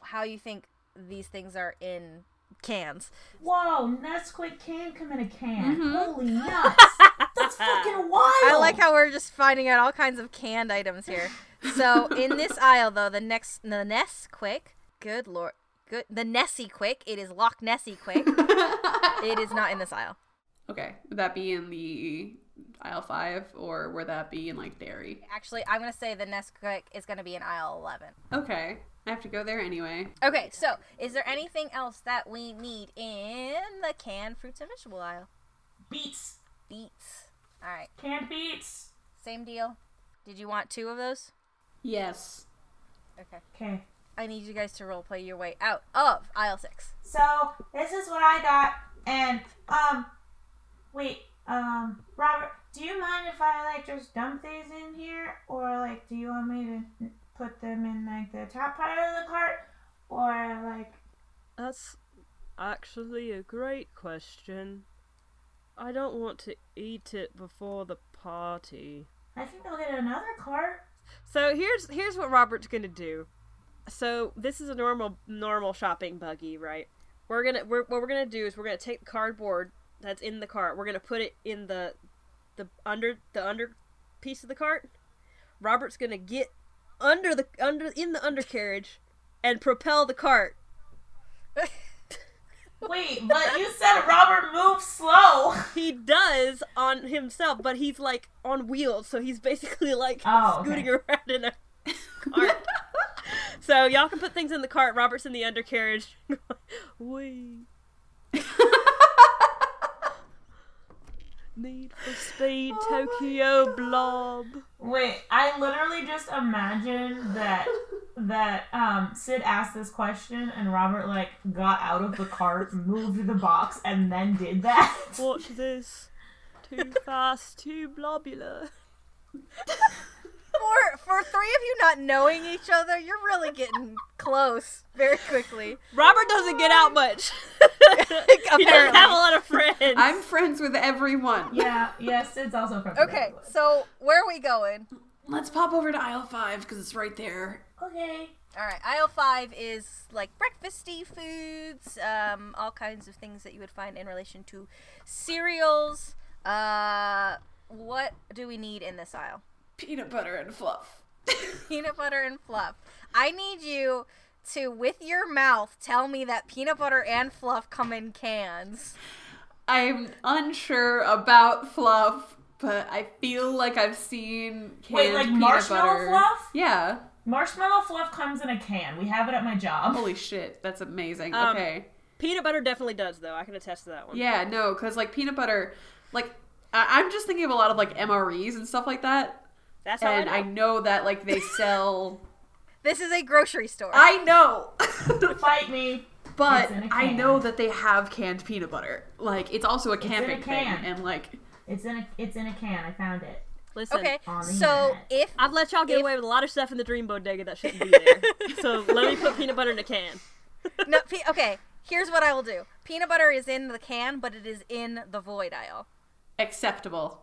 how you think these things are in cans. Whoa, Nesquik can come in a can. Mm-hmm. Holy nuts. That's fucking wild. I like how we're just finding out all kinds of canned items here. So in this aisle, though, the next, the Ness Quick, good lord, good, the Nessie Quick, it is Loch Nessie Quick. it is not in this aisle. Okay, would that be in the aisle five, or would that be in like dairy? Actually, I'm gonna say the Nesquik is gonna be in aisle 11. Okay, I have to go there anyway. Okay, so is there anything else that we need in the canned fruits and vegetable aisle? Beets. Beets. All right, Canned beets. same deal. Did you want two of those? Yes. Okay. Okay. I need you guys to role play your way out of aisle six. So this is what I got, and um, wait, um, Robert, do you mind if I like just dump these in here, or like, do you want me to put them in like the top part of the cart, or like, That's actually a great question. I don't want to eat it before the party. I think they'll get another cart. So here's here's what Robert's gonna do. So this is a normal normal shopping buggy, right? We're gonna we're, what we're gonna do is we're gonna take the cardboard that's in the cart. We're gonna put it in the the under the under piece of the cart. Robert's gonna get under the under in the undercarriage and propel the cart. Wait, but you said Robert moves slow. He does on himself, but he's like on wheels, so he's basically like Oh, okay. scooting around in a cart. so y'all can put things in the cart. Robert's in the undercarriage. Wee. Need for speed, Tokyo blob. Wait, I literally just imagine that that um Sid asked this question and Robert like got out of the cart, moved the box, and then did that. Watch this. Too fast, too blobular. For for three of you not knowing each other, you're really getting close very quickly. Robert doesn't get out much. he doesn't have a lot of friends. I'm friends with everyone. yeah, yeah, Sid's also from Okay, so where are we going? Let's pop over to aisle five because it's right there. Okay. All right, aisle five is like breakfasty foods, um, all kinds of things that you would find in relation to cereals. Uh, what do we need in this aisle? Peanut butter and fluff. Peanut butter and fluff. I need you to, with your mouth, tell me that peanut butter and fluff come in cans. I'm unsure about fluff, but I feel like I've seen canned Wait, like peanut marshmallow butter. fluff? Yeah. Marshmallow fluff comes in a can. We have it at my job. Holy shit, that's amazing. Um, okay. Peanut butter definitely does, though. I can attest to that one. Yeah, no, because like peanut butter, like I- I'm just thinking of a lot of like MREs and stuff like that, That's how and I I know. know that like they sell. This is a grocery store. I know, Fight me. but It's in a I can. know that they have canned peanut butter. Like it's also a in a camping thing, can. and like It's in a it's in a can. I found it. Listen, okay, so internet. if I've let y'all get If- away with a lot of stuff in the Dream Bodega that shouldn't be there. so let me put peanut butter in a can. no, pe- okay, here's what I will do. Peanut butter is in the can, but it is in the void aisle. acceptable.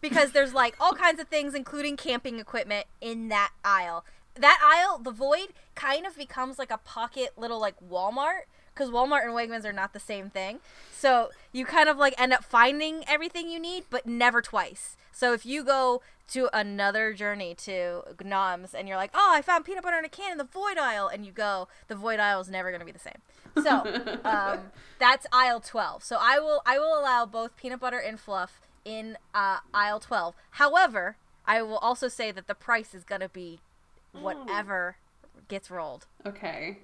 Because there's like all kinds of things including camping equipment in that aisle. That aisle the void kind of becomes like a pocket little like walmart because walmart and wegmans are not the same thing. So you kind of like end up finding everything you need but never twice. So if you go to another journey to Gnawems and you're like oh i found peanut butter in a can in the void aisle and you go the void aisle is never going to be the same. So um, that's aisle 12 so i will i will allow both peanut butter and fluff in uh, aisle 12 however i will also say that the price is going to be whatever gets rolled Okay.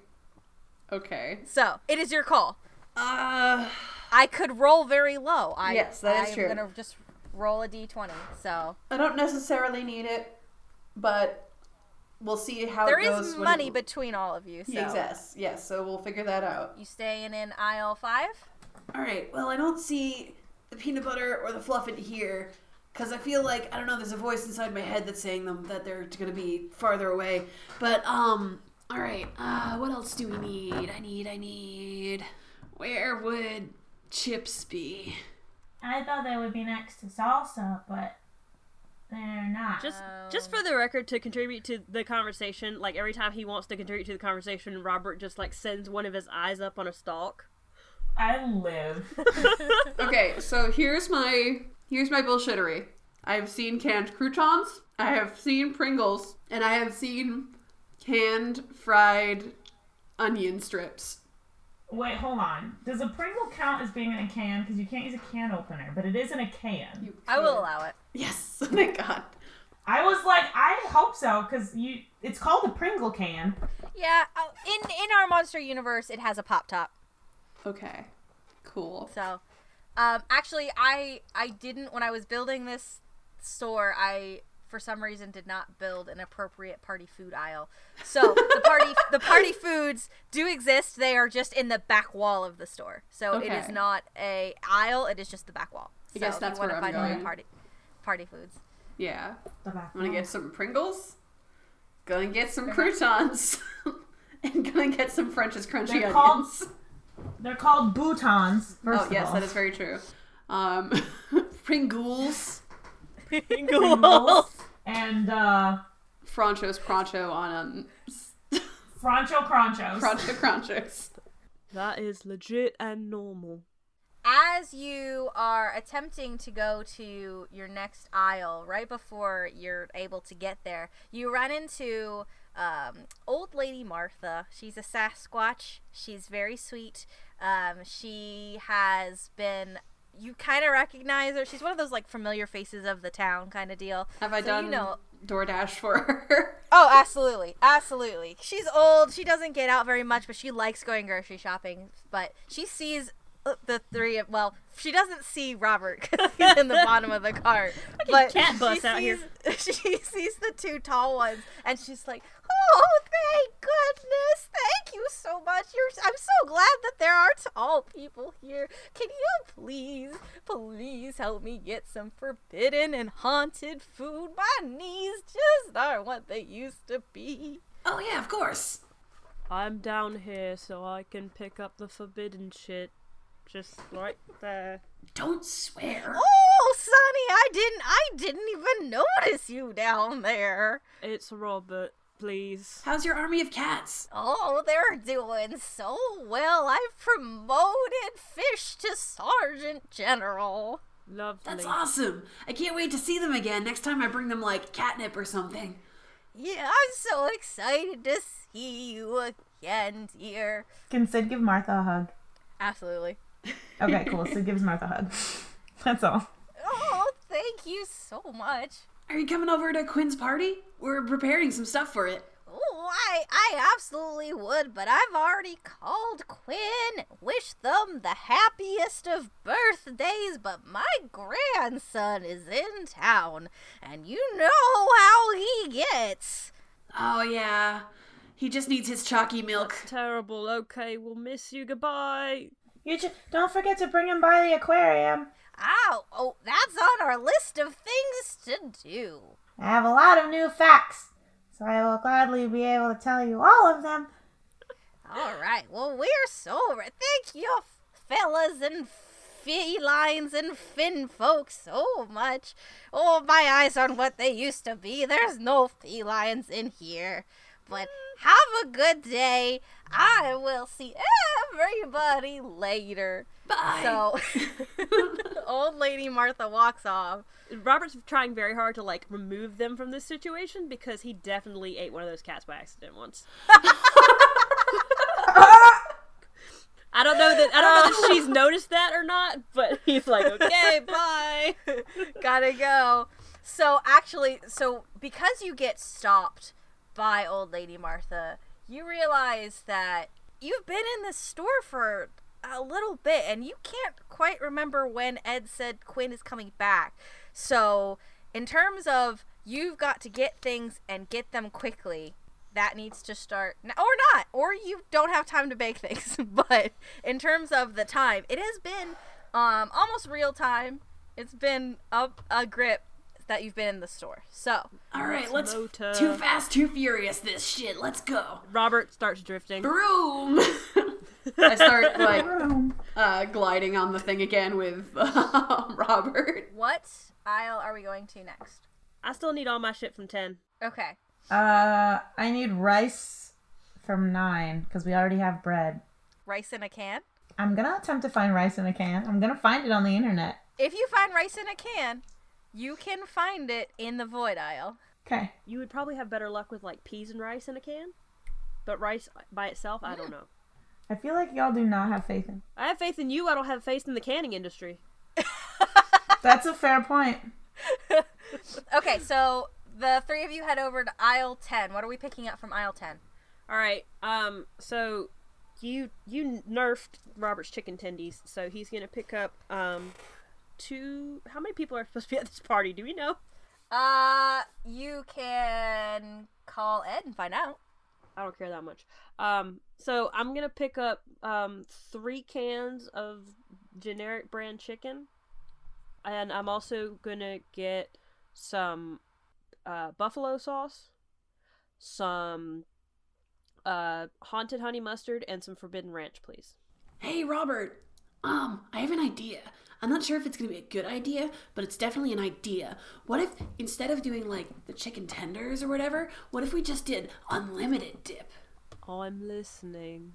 Okay. so it is your call Uh. i could roll very low i Yes, that is I'm true. gonna just roll a d20 so I don't necessarily need it, but we'll see how there it goes. is money it, between all of you so Yes, yes. So we'll figure that out. you staying in aisle 5 All right. Well, I don't see the peanut butter or the fluff in here because I feel like I don't know. There's a voice inside my head that's saying them that they're gonna be farther away. But um. All right. Uh, what else do we need? I need. I need. Where would chips be? I thought they would be next to salsa, but they're not. Just just for the record to contribute to the conversation, like every time he wants to contribute to the conversation, Robert just like sends one of his eyes up on a stalk. I live. Okay, so here's my here's my bullshittery. I've seen canned croutons, I have seen Pringles, and I have seen canned fried onion strips. Wait, hold on. Does a Pringle count as being in a can? Because you can't use a can opener, but it is in a can. You I will allow it. Yes. Thank God. I was like, I hope so, because you. It's called a Pringle can. Yeah, uh, in in our monster universe, it has a pop top. Okay. Cool. So, um, actually, I I didn't when I was building this store. I for some reason did not build an appropriate party food aisle. So the party the party foods do exist. They are just in the back wall of the store. So it is not a aisle. It is just the back wall. I guess so that's if you where want I'm to find going. party party foods. Yeah. I'm gonna get some Pringles. Gonna get some croutons. and gonna get some French's crunchy They're called onions. They're called boutons. First Oh of yes, all. that is very true. Um, Pringles, Pringles and uh, Franchos, Proncho on um, Francho Cronchos. Proncho Crunchos. That is legit and normal. as you are attempting to go to your next aisle, right before you're able to get there, you run into um, old lady Martha. She's a Sasquatch. She's very sweet. Um, she has been. You kind of recognize her. She's one of those like familiar faces of the town kind of deal. Have I So done You know, DoorDash for her? Oh, absolutely. Absolutely. She's old. She doesn't get out very much, but she likes going grocery shopping. But she sees uh, the three of, well, she doesn't see Robert because he's in the bottom of the cart. But cat she bus out here. She sees the two tall ones and she's like, oh, thank goodness. Thank you so much. You're, I'm so glad that there are tall people here. Can you please, please help me get some forbidden and haunted food? My knees just aren't what they used to be. Oh yeah, of course. I'm down here so I can pick up the forbidden shit. Just right there. Don't swear. Oh, Sonny, I didn't I didn't even notice you down there. It's Robert, please. How's your army of cats? Oh, they're doing so well. I've promoted Fish to Sergeant General. Lovely. That's awesome. I can't wait to see them again next time I bring them like catnip or something. Yeah, I'm so excited to see you again, dear. Can Sid give Martha a hug? Absolutely. Okay, cool. Sid gives Martha a hug. That's all. Oh, thank you so much. Are you coming over to Quinn's party? We're preparing some stuff for it. Oh, I, I absolutely would, but I've already called Quinn and wished them the happiest of birthdays, but my grandson is in town, and you know how he gets. Oh yeah. He just needs his chalky milk. Terrible. Okay, we'll miss you. Goodbye. You just don't forget to bring him by the aquarium. Ow, oh, that's on our list of things to do. I have a lot of new facts, so I will gladly be able to tell you all of them. All right, well, we're so re- thank you, fellas and felines and fin folks, so much. Oh, my eyes aren't what they used to be. There's no felines in here. But have a good day. I will see everybody later. Bye. So, old lady Martha walks off. Robert's trying very hard to like remove them from this situation because he definitely ate one of those cats by accident once. I don't know that I don't know that she's noticed that or not, but he's like, okay, bye. Gotta go. So actually, so because you get stopped by old lady Martha, you realize that you've been in the store for a little bit and you can't quite remember when Ed said Quinn is coming back. So, in terms of you've got to get things and get them quickly, that needs to start or not or you don't have time to bake things but in terms of the time it has been um almost real time it's been a, a grip that you've been in the store so All right, let's Motor. too fast, too furious. This shit. Let's go. Robert starts drifting. Broom. I start like uh, gliding on the thing again with uh, Robert. what aisle are we going to next I still need all my shit from ten. okay Uh, I need rice from nine because we already have bread. rice in a can I'm gonna attempt to find rice in a can. I'm gonna find it on the internet. if you find rice in a can you can find it in the void aisle Okay. You would probably have better luck with like peas and rice in a can, but rice by itself, I don't know. I feel like y'all do not have faith in. I have faith in you. I don't have faith in the canning industry. That's a fair point. Okay, so the three of you head over to aisle 10. What are we picking up from aisle 10? All right. Um. So you you nerfed Robert's chicken tendies, so he's gonna pick up um two. How many people are supposed to be at this party? Do we know? Uh, you can call Ed and find out. I don't care that much. Um. So I'm gonna pick up um three cans of generic brand chicken, and I'm also gonna get some uh, buffalo sauce, some uh, haunted honey mustard, and some forbidden ranch, please. Hey, Robert. Um, I have an idea. I'm not sure if it's gonna be a good idea, but it's definitely an idea. What if instead of doing like the chicken tenders or whatever, what if we just did unlimited dip? Oh, I'm listening.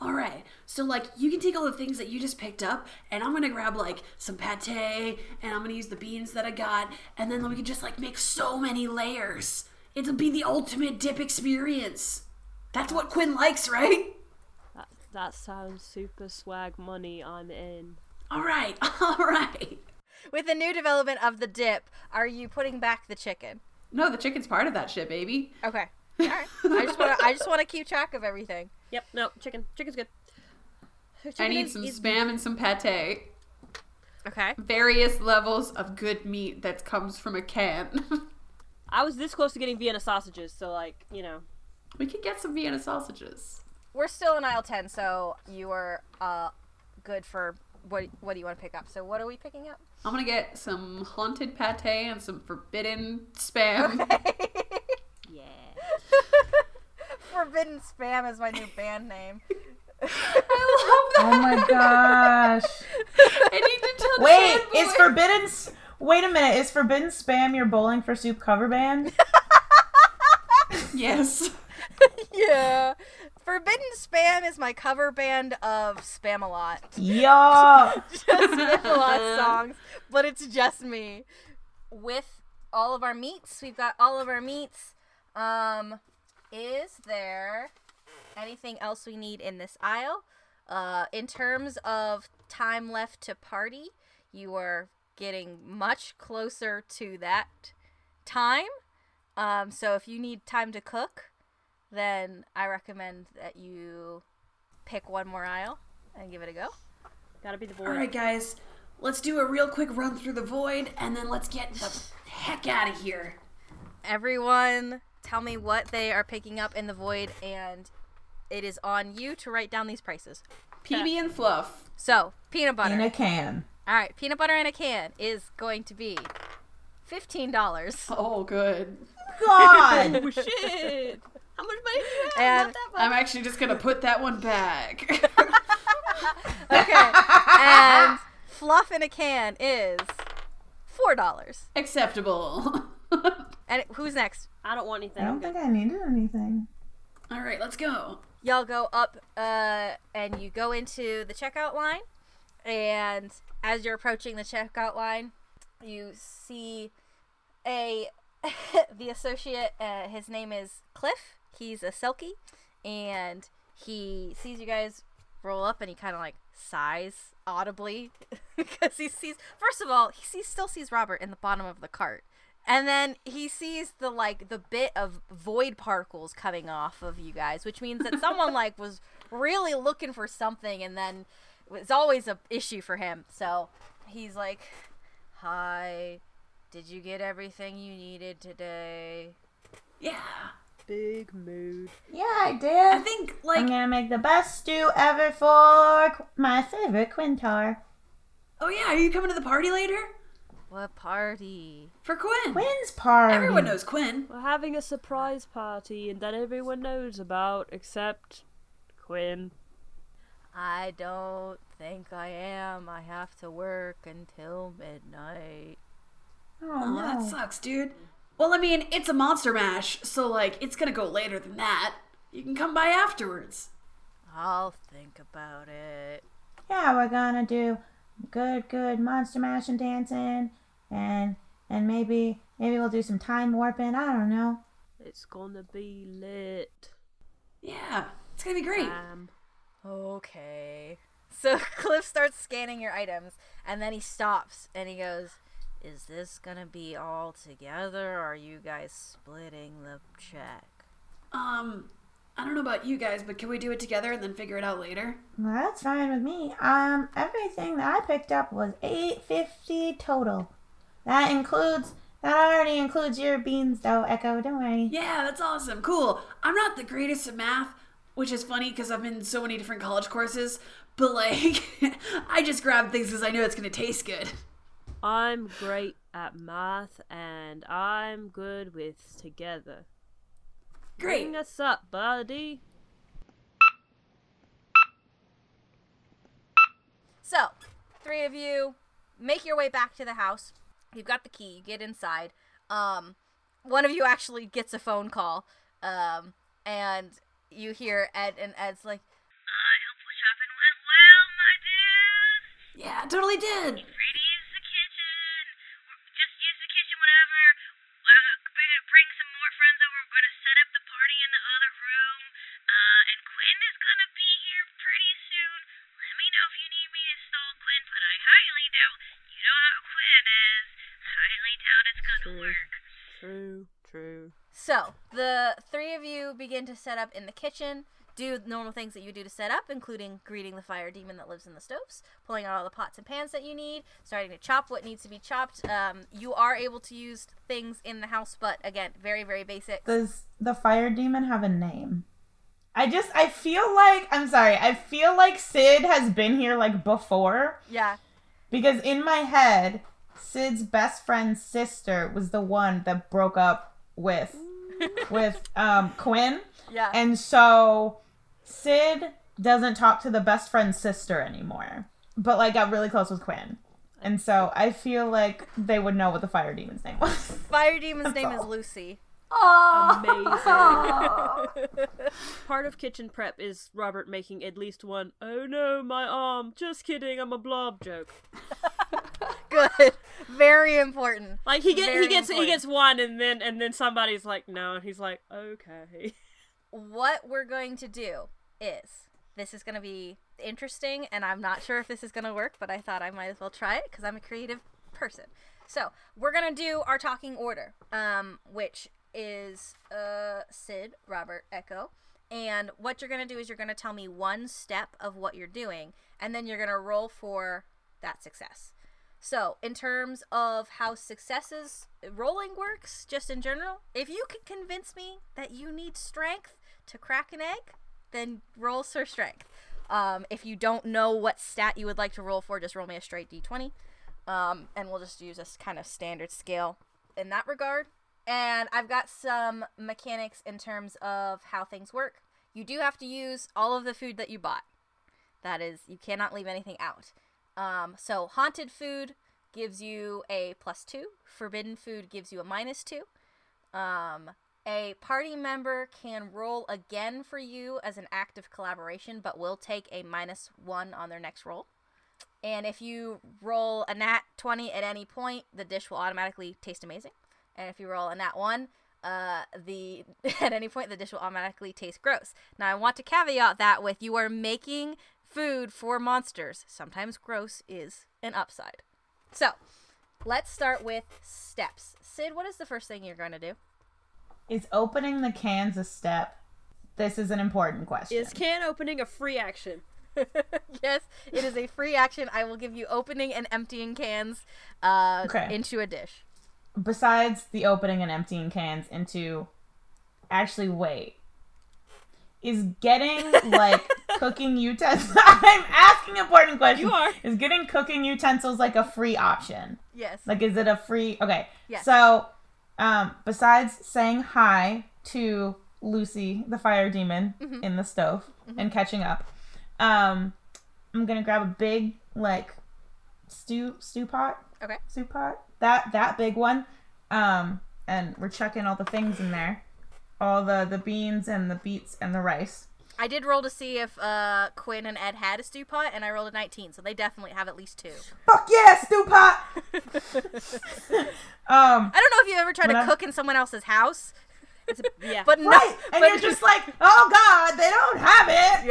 All right. So like you can take all the things that you just picked up, and I'm gonna grab like some pate, and I'm gonna use the beans that I got, and then we can just like make so many layers. It'll be the ultimate dip experience. That's what Quinn likes, right? That that sounds super swag money. I'm in. All right. All right. With the new development of the dip, are you putting back the chicken? No, the chicken's part of that shit, baby. Okay. All right. I just want to. I just want to keep track of everything. Yep. No chicken. Chicken's good. I need is- some is- spam and some pate. Okay. Various levels of good meat that comes from a can. I was this close to getting Vienna sausages, so like you know. we could get some Vienna sausages. We're still in aisle 10, so you are uh good for what what do you want to pick up? So what are we picking up? I'm gonna get some haunted pate and some forbidden spam. Yeah. Forbidden Spam is my new band name. I love that. Oh my gosh. I need to tell Wait, Chad is forbidden? S- Wait a minute. Is forbidden spam your bowling for soup cover band? Yes. yeah. Forbidden Spam is my cover band of Spamalot. Yo. just Spamalot songs, but it's just me. With all of our meats, we've got all of our meats. Um, is there anything else we need in this aisle? Uh, in terms of time left to party, you are getting much closer to that time. Um, so if you need time to cook, then I recommend that you pick one more aisle and give it a go. Gotta be the boy. All right, guys. Let's do a real quick run through the void, and then let's get the heck out of here. Everyone, tell me what they are picking up in the void, and it is on you to write down these prices. PB and fluff. So, peanut butter. In a can. All right, peanut butter in a can is going to be fifteen dollars. Oh, good. God. Oh shit! How much money do you have? And Not that much. I'm actually just gonna put that one back. okay, and fluff in a can is four dollars. Acceptable. And who's next? I don't want anything. I don't think I needed anything. All right, let's go. y'all go up uh, and you go into the checkout line and as you're approaching the checkout line you see a the associate uh, his name is cliff he's a selkie and he sees you guys roll up and he kind of like sighs audibly because he sees first of all he sees, still sees robert in the bottom of the cart and then he sees the like the bit of void particles coming off of you guys, which means that someone like was really looking for something and then it's always a issue for him. So he's like, "Hi, did you get everything you needed today?" Yeah. Big mood. Yeah, I did. I think like I'm gonna make the best stew ever for Qu- my favorite Quintar. oh yeah, are you coming to the party later? What party? For Quinn. Quinn's party. Everyone knows Quinn. We're having a surprise party, and that everyone knows about, except Quinn. I don't think I am. I have to work until midnight. Oh, Oh, no. that sucks, dude. Well, I mean, it's a monster mash, so like it's gonna go later than that. You can come by afterwards. I'll think about it. Yeah, we're gonna do good, good monster mash and dancing, and and maybe maybe we'll do some time warping. I don't know. It's gonna be lit. Yeah, it's gonna be great. Um, Okay. So Cliff starts scanning your items, and then he stops and he goes, Is this gonna be all together, or are you guys splitting the check? Um, I don't know about you guys, but can we do it together and then figure it out later? Well, that's fine with me. Um, everything that I picked up was eight fifty total. That includes that already includes your beans, though. Echo, don't worry. Yeah, that's awesome. Cool. I'm not the greatest at math, which is funny because I'm in so many different college courses, but like, I just grab things because I know it's going to taste good. I'm great at math and I'm good with together. Great. Bring us up, buddy. So, three of you make your way back to the house. You've got the key. You get inside. Um, one of you actually gets a phone call. Um, and you hear Ed, and Ed's like, I hope the shopping went well, my dudes. Yeah, totally did. The three of you begin to set up in the kitchen, do normal things that you do to set up, including greeting the fire demon that lives in the stoves, pulling out all the pots and pans that you need, starting to chop what needs to be chopped. Um, you are able to use things in the house, but again, very, very basic. Does the fire demon have a name? I just I feel like I'm sorry. I feel like Sid has been here like before Yeah. because in my head, Sid's best friend's sister was the one that broke up with with um Quinn. Yeah. And so Sid doesn't talk to the best friend's sister anymore, but like got really close with Quinn. And so I feel like they would know what the fire demon's name was. fire demon's name is all. Lucy. Amazing. Part of kitchen prep is Robert making at least one, oh no, my arm, just kidding, I'm a blob joke. Good. Very important. Like he gets he gets he gets one and then and then somebody's like no and he's like okay. what we're going to do is this is going to be interesting and i'm not sure if this is going to work but i thought i might as well try it because i'm a creative person so we're going to do our talking order um, which is uh, sid robert echo and what you're going to do is you're going to tell me one step of what you're doing and then you're going to roll for that success so, in terms of how successes rolling works, just in general, if you can convince me that you need strength to crack an egg, then roll for strength. Um, if you don't know what stat you would like to roll for, just roll me a straight d20. Um, and we'll just use a kind of standard scale in that regard. And I've got some mechanics in terms of how things work. You do have to use all of the food that you bought. That is, you cannot leave anything out. Um, so haunted food gives you a plus two. Forbidden food gives you a minus two. Um, a party member can roll again for you as an act of collaboration, but will take a minus one on their next roll. And if you roll a nat 20 at any point, the dish will automatically taste amazing. And if you roll a nat 1, uh, the at any point the dish will automatically taste gross. Now I want to caveat that with you are making food for monsters. Sometimes gross is an upside. So, let's start with steps. Sid, what is the first thing you're going to do? Is opening the cans a step? This is an important question. Is can opening a free action? yes, it is a free action. I will give you opening and emptying cans uh, Okay. into a dish. Besides the opening and emptying cans into actually wait. Is getting like cooking utensils I'm asking important questions. You are. Is getting cooking utensils like a free option? Yes. Like is it a free okay. Yes. So um besides saying hi to Lucy, the fire demon Mm-hmm. in the stove and catching up, um I'm gonna grab a big like stew stew pot okay. Stew pot. That that big one. Um, and we're chucking all the things in there, all the the beans and the beets and the rice. I did roll to see if uh, Quinn and Ed had a stew pot, and I rolled a 19, so they definitely have at least two. Fuck yeah, stew pot. um, I don't know if you ever tried to I- cook in someone else's house. It's a, yeah. but no, Right, and but- you're just like, oh god, they don't have it.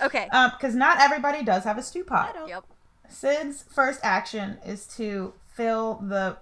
yeah. okay. Um, because not everybody does have a stew pot. I don't. Yep. Sid's first action is to fill the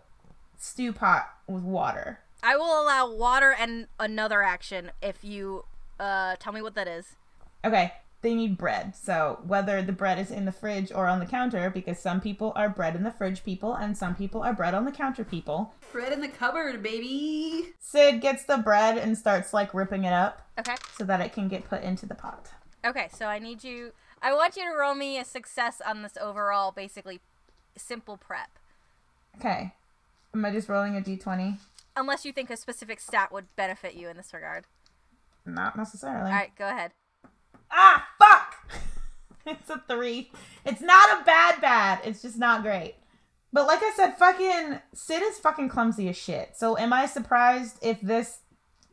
stew pot with water. I will allow water and another action if you uh tell me what that is. Okay, they need bread. So whether the bread is in the fridge or on the counter, because some people are bread in the fridge people and some people are bread on the counter people. Bread in the cupboard, baby. Sid gets the bread and starts like ripping it up Okay. so that it can get put into the pot. Okay, so I need you I want you to roll me a success on this overall basically simple prep. Okay. Am I just rolling a d20? Unless you think a specific stat would benefit you in this regard. Not necessarily. All right, go ahead. Ah, fuck! it's a three. It's not a bad bad. It's just not great. But like I said, fucking Sid is fucking clumsy as shit. So am I surprised if this,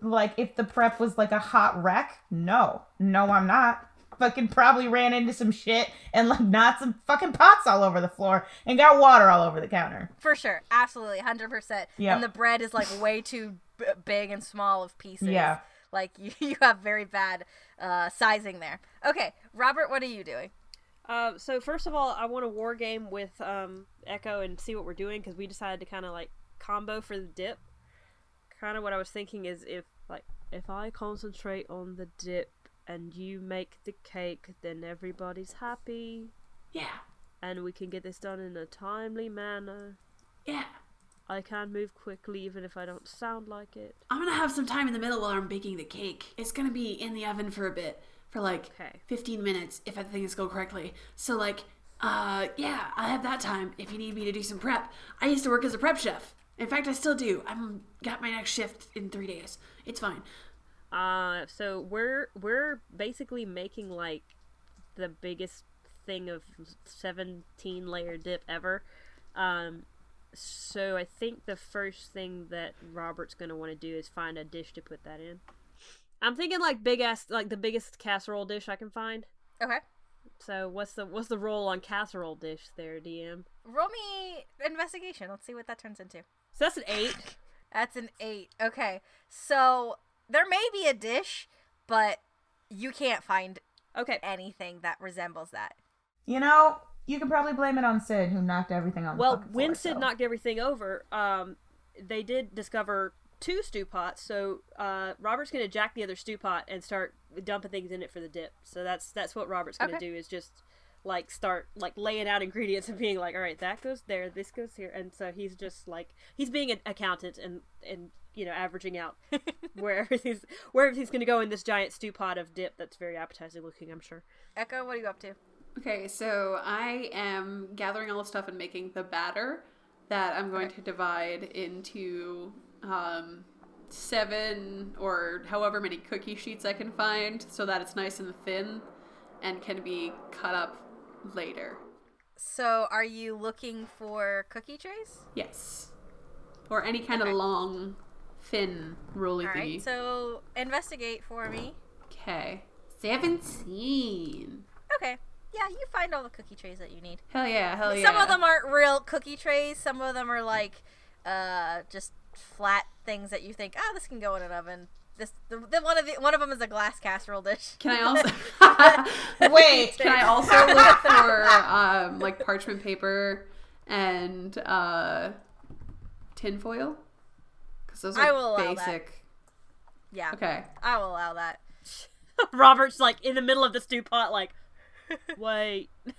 like, if the prep was like a hot wreck? No. No, I'm not. Fucking probably ran into some shit and like knocked some fucking pots all over the floor and got water all over the counter. For sure, absolutely, hundred percent. Yeah, And the bread is like way too b- big and small of pieces. Yeah. Like you, you have very bad uh, sizing there. Okay, Robert, what are you doing? Uh, so first of all, I want to war game with um, Echo and see what we're doing because we decided to kind of like combo for the dip. Kind of what I was thinking is if like if I concentrate on the dip and you make the cake, then everybody's happy Yeah, and we can get this done in a timely manner. yeah. I can move quickly even if I don't sound like it. I'm gonna have some time in the middle while I'm baking the cake. It's gonna be in the oven for a bit, for like Okay. 15 minutes if it's go correctly. So like, uh, yeah, I have that time if you need me to do some prep. I used to work as a prep chef. In fact, I still do. I'm got my next shift in three days. It's fine. Uh, so we're we're basically making like the biggest thing of 17 layer dip ever. Um, so I think the first thing that Robert's gonna want to do is find a dish to put that in. I'm thinking like big ass, like the biggest casserole dish I can find. Okay, So what's the what's the roll on casserole dish there, DM? roll me investigation. Let's see what that turns into. So that's an eight. That's an eight. Okay, so there may be a dish, but you can't find Okay. anything that resembles that. You know, you can probably blame it on Sid who knocked everything on the Well, when floor, Sid so. knocked everything over, um, they did discover two stew pots. So uh, Robert's gonna jack the other stew pot and start dumping things in it for the dip. So that's that's what Robert's gonna Okay. do is just like start like laying out ingredients and being like, all right, that goes there, this goes here, and so he's just like he's being an accountant and and you know averaging out where everything's where everything's gonna go in this giant stew pot of dip that's very appetizing looking. I'm sure. Echo, what are you up to? Okay, so I am gathering all the stuff and making the batter that I'm going to divide into um, seven or however many cookie sheets I can find so that it's nice and thin and can be cut up later. So, are you looking for cookie trays? Yes. Or any kind Okay. of long, thin, rolly All right. So, investigate for me. Okay. 17. Okay. Yeah, you find all the cookie trays that you need. Hell yeah, hell yeah. Some of them aren't real cookie trays. Some of them are like uh just flat things that you think, ah, this can go in an oven. This the, the one of the one of them is a glass casserole dish. Can I also Wait, Can I also look for um, like parchment paper and uh, tinfoil? Because those I are will allow that. basic. yeah, Okay. I will allow that. Robert's like in the middle of the stew pot, like, wait.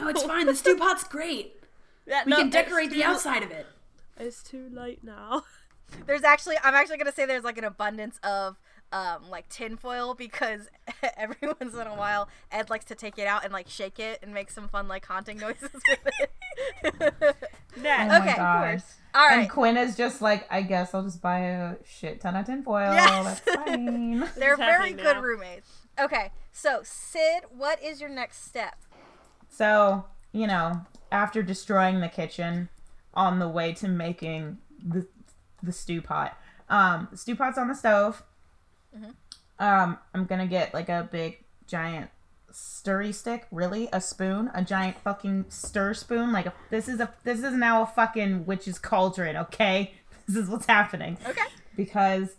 No, it's fine. The stew pot's great. That, We no, can it's decorate the outside of it. It's too late now. There's actually I'm actually gonna say there's like an abundance of um like tinfoil because every once in a while Ed likes to take it out and like shake it and make some fun like haunting noises with it. Oh Nat, my Okay, of God. All And Quinn is just like, I guess I'll just buy a shit ton of tinfoil. Yes. That's fine. they're very good now. roommates. Okay, so Sid, what is your next step? So, you know, after destroying the kitchen on the way to making the the stew pot, um, the stew pot's on the stove. Um, I'm gonna get like a big giant stirry stick, really, a spoon, a giant fucking stir spoon. Like a, this is a this is now a fucking witch's cauldron, okay? this is what's happening. Okay. Because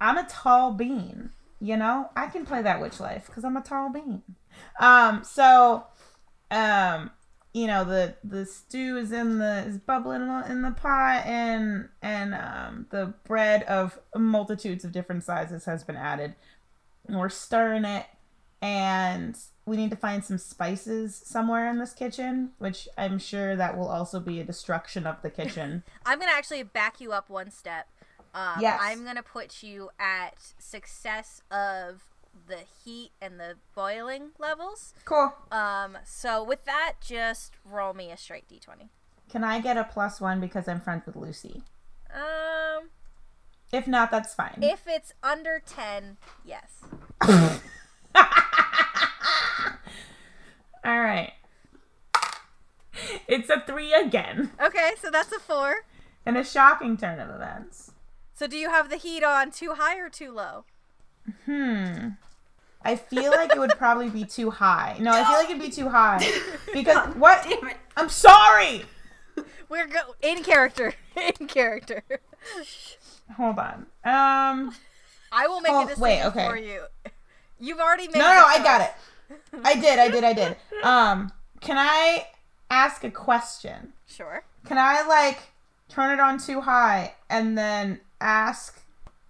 I'm a tall bean. You know, I can play that witch life because I'm a tall bean. Um, so, um, you know, the the stew is in the is bubbling in the- pot, and and um, the bread of multitudes of different sizes has been added. And we're stirring it, and we need to find some spices somewhere in this kitchen, which I'm sure that will also be a destruction of the kitchen. I'm gonna actually back you up one step. Um, Yes. I'm gonna put you at success of the heat and the boiling levels. cool. Um, so with that, just roll me a straight d20. Can I get a plus one because I'm friends with Lucy? Um, If not, that's fine. if it's under 10, yes. All right. It's a three again, Okay, so that's a four. in a shocking turn of events. So do you have the heat on too high or too low? Hmm. I feel like it would probably be too high. No, I feel like it'd be too high because what? Damn it. I'm sorry. We're go in character. in character. Hold on. Um. I will make Oh, a decision wait, okay. for you. You've already made No, no, I got it. I did. I did. I did. Um. Can I ask a question? Sure. Can I like turn it on too high and then ask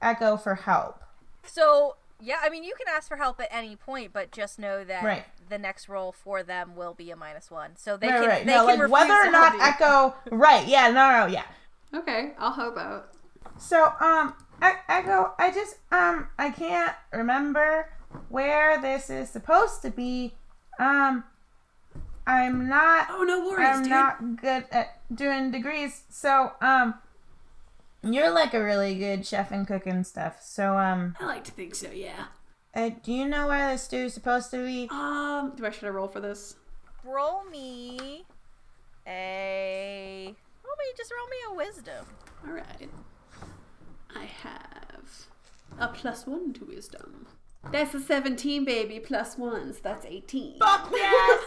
Echo for help? So yeah, I mean you can ask for help at any point, but just know that Right. the next roll for them will be a minus one. So they right, can right. they No, can like refuse whether to or not help you. Echo. Right. Yeah. No. No. Yeah. Okay, I'll help out. So, um, Echo, I just, um, I can't remember where this is supposed to be. Um, I'm not, Oh, no worries, I'm dude. not good at doing degrees. So, um, you're like a really good chef and cook and stuff. So, um, I like to think so, yeah. uh, do you know where the stew's supposed to be? Um, Do I should I roll for this? roll me a roll me just roll me a wisdom. All right. I have a plus one to wisdom. That's a 17, baby. Plus one, so that's 18. Fuck yes!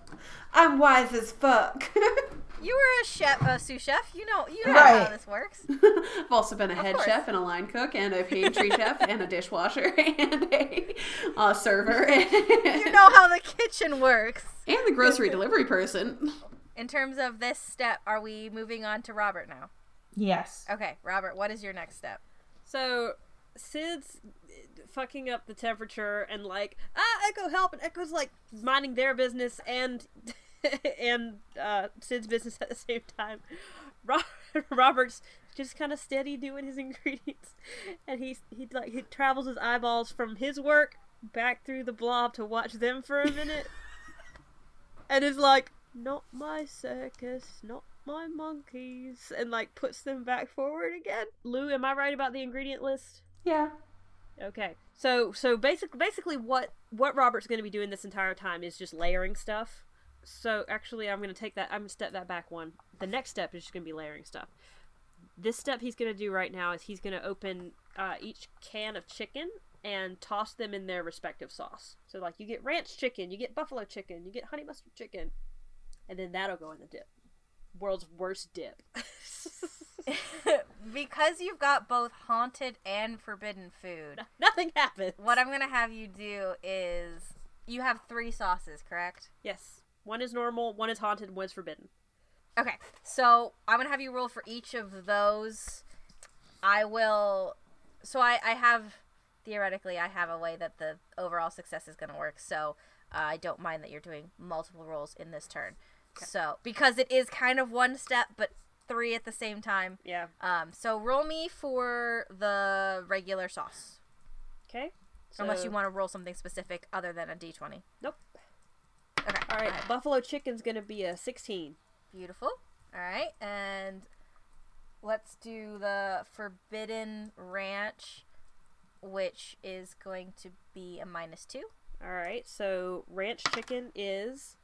I'm wise as fuck. You were a chef, a sous chef. You know, you know Right. how this works. I've also been a head chef and a line cook and a pantry chef and a dishwasher and a uh, server You know how the kitchen works. and the grocery delivery person. In terms of this step, are we moving on to Robert now? yes. Okay, Robert, what is your next step? So Sid's fucking up the temperature and like ah Echo help and Echo's like minding their business and and uh, Sid's business at the same time. Robert's just kind of steady doing his ingredients and he's he like he travels his eyeballs from his work back through the blob to watch them for a minute and is like not my circus not my monkeys and like puts them back forward again lou am i right about the ingredient list Yeah. Okay. So so basically basically what what Robert's going to be doing this entire time is just layering stuff. So actually I'm going to take that I'm going to step that back one. The next step is just going to be layering stuff. This step he's going to do right now is he's going to open uh, each can of chicken and toss them in their respective sauce. So like you get ranch chicken, you get buffalo chicken, you get honey mustard chicken, and then that'll go in the dip. World's worst dip. because you've got both haunted and forbidden food, Nothing happens. what I'm going to have you do is you have three sauces, correct? Yes. One is normal, one is haunted, one is forbidden. Okay, so I'm gonna have you roll for each of those. I will. So I I have theoretically I have a way that the overall success is gonna work. So uh, I don't mind that you're doing multiple rolls in this turn. So because it is kind of one step but three at the same time. Yeah. Um. So roll me for the regular sauce, Okay. unless you want to roll something specific other than a d20. Nope. Okay. All right, buffalo chicken's gonna be a 16. Beautiful. All right, and let's do the Forbidden Ranch, which is going to be a minus two. All right, so ranch chicken is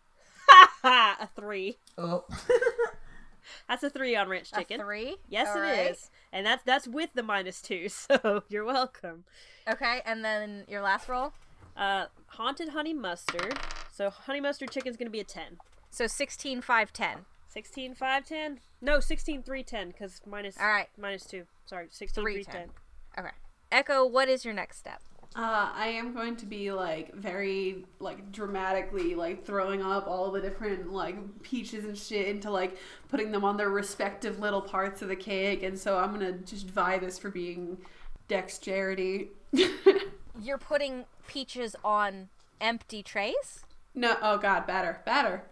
a three. Oh. That's a three on ranch A chicken. three. Yes, All it right. is, and that's that's with the minus two. So you're welcome. Okay, and then your last roll. Uh, haunted honey mustard. So honey mustard chicken's gonna be a ten. So 16, 5, 10. 16, 5, 10? No, 16, 3, 10, because minus, All right. minus 2. Sorry, 16, 3, 3, 10. 10. Okay. Echo, what is your next step? Uh, I am going to be like very like dramatically like throwing up all the different like peaches and shit into like putting them on their respective little parts of the cake, and so I'm gonna just vie this for being dexterity. You're putting peaches on empty trays? No, oh god, batter, batter.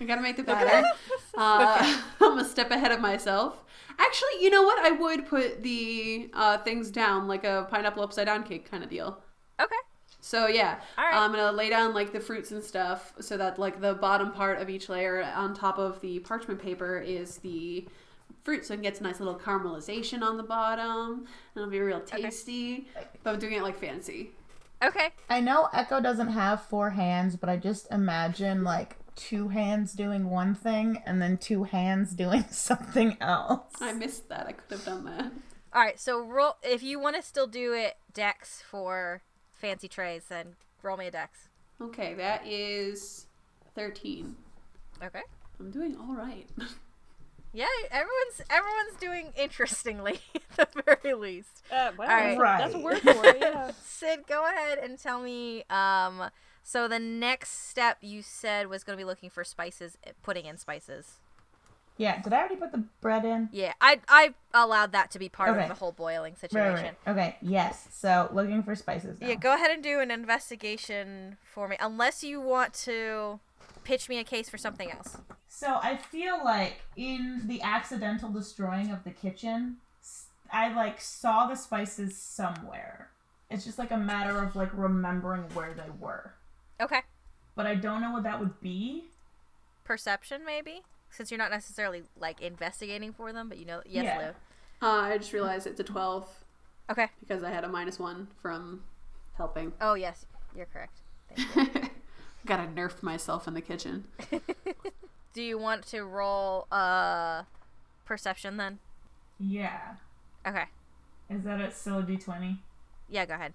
I gotta make the batter. Uh, I'm a step ahead of myself. Actually, you know what? I would put the uh, things down like a pineapple upside down cake kind of deal. Okay. So yeah, right. I'm gonna lay down like the fruits and stuff, so that like the bottom part of each layer on top of the parchment paper is the fruit, so it gets a nice little caramelization on the bottom, and it'll be real tasty. But I'm doing it like fancy. Okay. I know Echo doesn't have four hands, but I just imagine like two hands doing one thing and then two hands doing something else. I missed that. I could have done that. All right. So roll if you want to still do it dex for fancy trays, then roll me a dex. Okay, that is thirteen. Okay. I'm doing all right. Yeah, everyone's everyone's doing interestingly at the very least. Uh, well, All right. that's a word for it, yeah. Sid, go ahead and tell me. Um, so the next step you said was going to be looking for spices, eh, putting in spices. Yeah, did I already put the bread in? Yeah, I I allowed that to be part Okay. of the whole boiling situation. right, right. Okay, yes. So looking for spices. Now. Yeah, go ahead and do an investigation for me, unless you want to pitch me a case for something else. So I feel like in the accidental destroying of the kitchen, I like saw the spices somewhere. It's just like a matter of like remembering where they were. Okay, But I don't know what that would be. perception maybe, since you're not necessarily like investigating for them, but you know, yes, Yeah. Lou. Uh, I just realized it's a twelve Okay. because I had a minus one from helping. Oh yes, you're correct. Thank you. Gotta nerf myself in the kitchen. Do you want to roll uh perception then? Yeah. Okay. Is that it still a D twenty? Yeah, go ahead.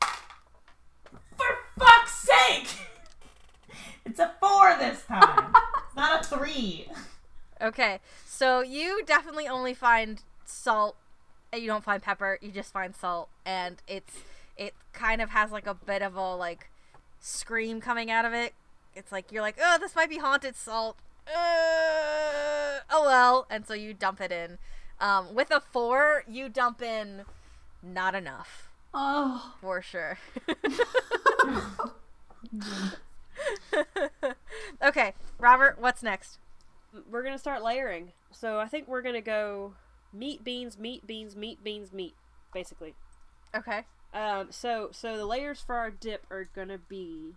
For fuck's sake! It's a four this time. it's not a three. Okay. So you definitely only find salt. and You don't find pepper. You just find salt, and it's it kind of has like a bit of a like scream coming out of it. It's like you're like, oh, this might be haunted salt. Uh, oh well, and so you dump it in. Um, with a four, you dump in not enough Oh, for sure. okay, Robert, what's next? We're gonna start layering. So I think we're gonna go meat, beans, meat, beans, meat, beans, meat, basically. Okay. Um, so so the layers for our dip are gonna be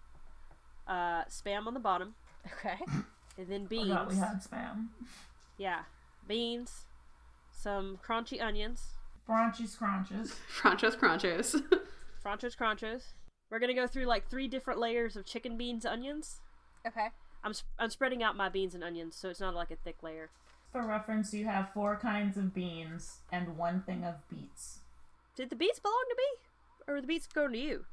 uh, spam on the bottom, Okay. and then beans. Forgot we beans. had spam. Yeah, beans, some crunchy onions, Braunchy scrunches. Franchos Crunchos. Franchos crunchos. We're gonna go through like three different layers of chicken beans, onions. Okay. I'm sp- I'm spreading out my beans and onions, so it's not like a thick layer. For reference, you have four kinds of beans and one thing of beets. Did the beets belong to me, or were the beets going to you?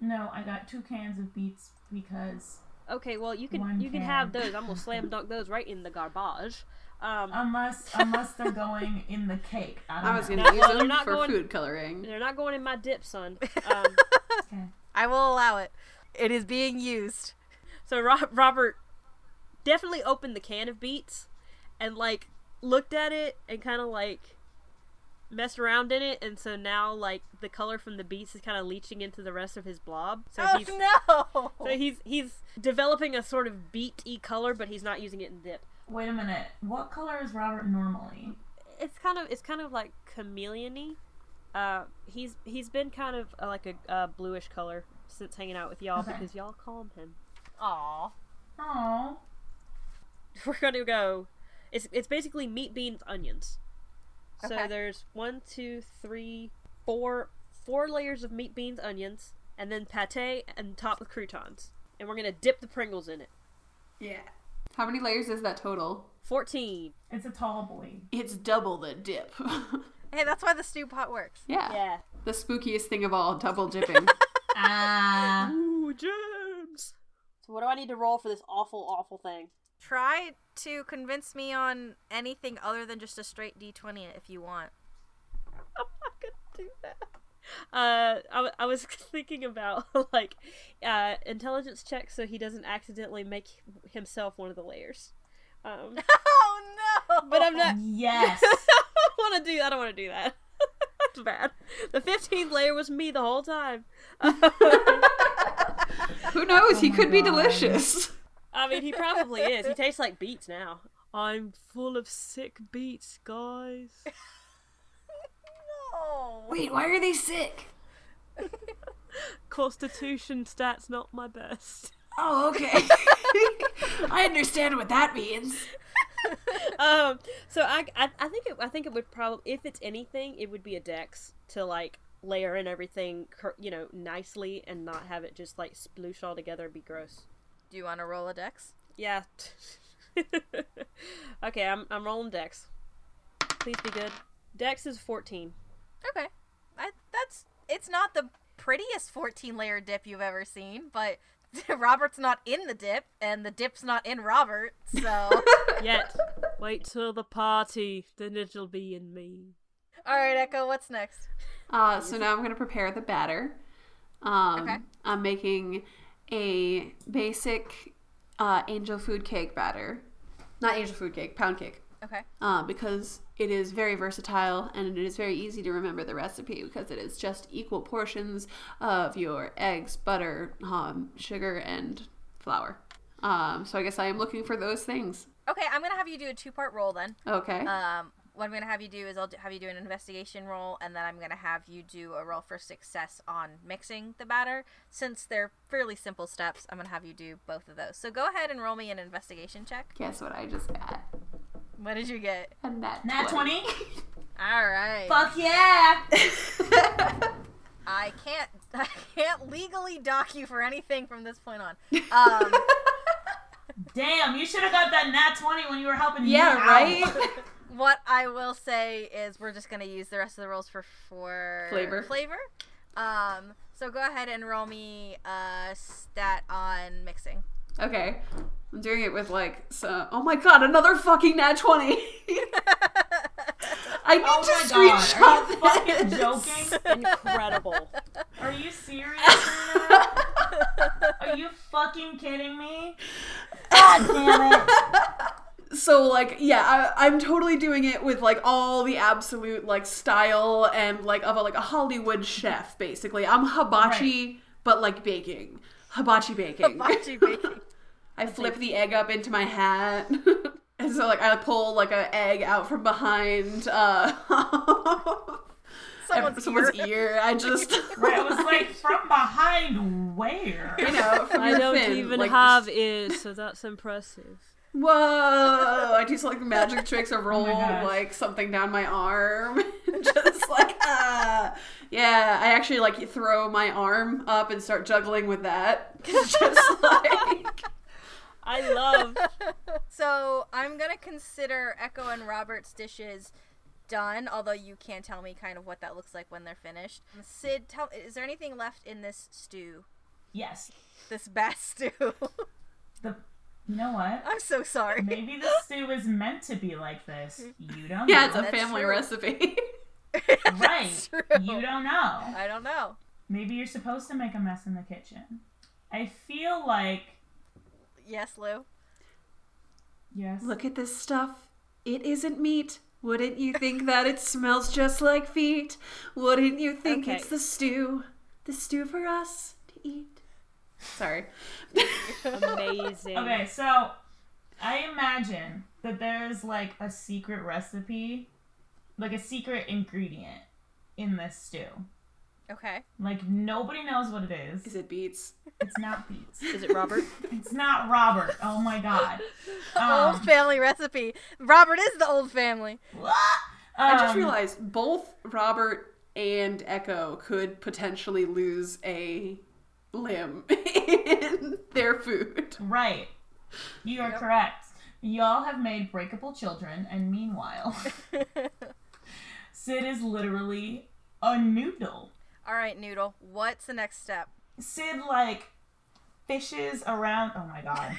No, I got two cans of beets because Okay, well you can you can have those. I'm gonna slam dunk those right in the garbage. Um, unless unless they're going in the cake. I, don't I was know. gonna No, use well, them not for going- food coloring. they're not going in my dip, son. Um, Okay. I will allow it. It is being used. so Ro- Robert definitely opened the can of beets and like looked at it and kind of like messed around in it, and so now like the color from the beets is kind of leaching into the rest of his blob. So oh he's no! so he's he's developing a sort of beet-y color, but he's not using it in dip. Wait a minute. What color is Robert normally? it's kind of it's kind of like chameleon-y. Uh, he's he's been kind of uh, like a uh, bluish color since hanging out with y'all Okay. because y'all calm him. Aw. Oh. We're gonna go. It's it's basically meat, beans, onions. So Okay. there's one, two, three, four, four layers of meat, beans, onions, and then pate and top with croutons. And we're gonna dip the Pringles in it. Yeah. How many layers is that total? Fourteen. It's a tall boy. It's double the dip. Hey, that's why the stew pot works. yeah. Yeah. The spookiest thing of all, double dipping. Ah. Ooh, gems. So what do I need to roll for this awful, awful thing? Try to convince me on anything other than just a straight d20 if you want. I'm not gonna do that. Uh, I, w- I was thinking about like uh, intelligence check so he doesn't accidentally make himself one of the layers. Um, Oh no! but I'm not. Yes. I don't want to do. I don't want to do that. That's bad. The 15th layer was me the whole time. Who knows? he my could be delicious. I mean, he probably is. He tastes like beets now. I'm full of sick beets, guys. No. Wait, why are they sick? Constitution stats not my best. Oh, okay. I understand what that means. um, so I, I, I think it, I think it would probably, if it's anything, it would be a dex to like layer in everything, you know, nicely and not have it just like sploosh all together and be gross. Do you want to roll a dex? Yeah. okay, I'm, I'm rolling dex. Please be good. Dex is 14. Okay. I, that's it's not the prettiest 14 layer dip you've ever seen, but Robert's not in the dip and the dip's not in Robert, so Yet. Wait till the party, then it'll be in me. All right, Echo, what's next? Uh, so now I'm going to prepare the batter. Um, Okay. I'm making a basic uh, angel food cake batter. Not angel food cake, pound cake. Okay. Uh, because it is very versatile and it is very easy to remember the recipe because it is just equal portions of your eggs, butter, um, sugar, and flour. Um, so I guess I am looking for those things. Okay, I'm going to have you do a two-part roll then. Okay. Um what I'm going to have you do is I'll do, have you do an investigation roll and then I'm going to have you do a roll for success on mixing the batter. Since they're fairly simple steps, I'm going to have you do both of those. So go ahead and roll me an investigation check. Guess what I just got? What did you get? A nat, Nat 20? All right. Fuck yeah! I can't I can't legally dock you for anything from this point on. Um, Damn, you should have got that nat 20 when you were helping me yeah, right? What I will say is we're just gonna use the rest of the rolls for for Flavor. Flavor. Um, so go ahead and roll me a stat on mixing. Okay. I'm doing it with like so oh my god, another fucking nat 20. I need Oh to my god, are you fucking joking? Incredible. Are you serious right? Are you fucking kidding me? God damn it. So like yeah, I, I'm totally doing it with like all the absolute like style and like of a like a Hollywood chef basically. I'm hibachi but like baking. Hibachi baking. Hibachi baking. I flip the egg up into my hat. and so like I pull like an egg out from behind uh Someone's, someone's ear. ear. I just Right, it was like from behind where? you know, from I don't fin, even like, have ears, so that's impressive. Whoa! I do some like magic tricks or roll gosh. like something down my arm. Just like ah. Yeah, I actually like throw my arm up and start juggling with that. Just like I love. So I'm gonna consider Echo and Robert's dishes done, although you can tell me kind of what that looks like when they're finished. Sid, tell is there anything left in this stew? Yes. This bass stew. The you know what? I'm so sorry. Maybe the stew is meant to be like this. Mm-hmm. You don't Yeah, know. it's a That's family true. recipe. right. That's true. You don't know. I don't know. Maybe you're supposed to make a mess in the kitchen. I feel like Yes, Lou. yes. Look at this stuff. It isn't meat. Wouldn't you think that it smells just like feet? Wouldn't you think Okay. it's the stew? The stew for us to eat. Sorry. Amazing. Okay, so I imagine that there's like a secret recipe, like a secret ingredient in this stew. Okay. Like nobody knows what it is. Is it beets? It's not beets. Is it Robert? It's not Robert. Oh my god. old Um, family recipe. Robert is the old family. What? I just um, realized both Robert and Echo could potentially lose a limb in their food. Right. You are Yep. correct. Y'all have made breakable children, and meanwhile, Sid is literally a noodle. All right, Noodle. What's the next step? Sid like fishes around. Oh my god.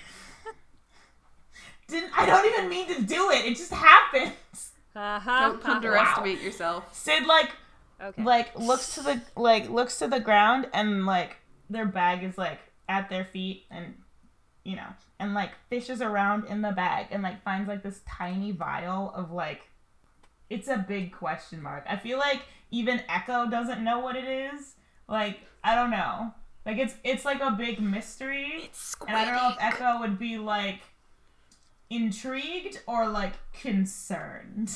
didn't. I don't even mean to do it. It just happens. Uh-huh. Don't underestimate yourself. Sid like Okay. like looks to the like looks to the ground and like their bag is like at their feet and you know and like fishes around in the bag and like finds like this tiny vial of like it's a big question mark. I feel like even Echo doesn't know what it is. Like I don't know. Like it's it's like a big mystery. And I don't know if Echo would be like intrigued or like concerned.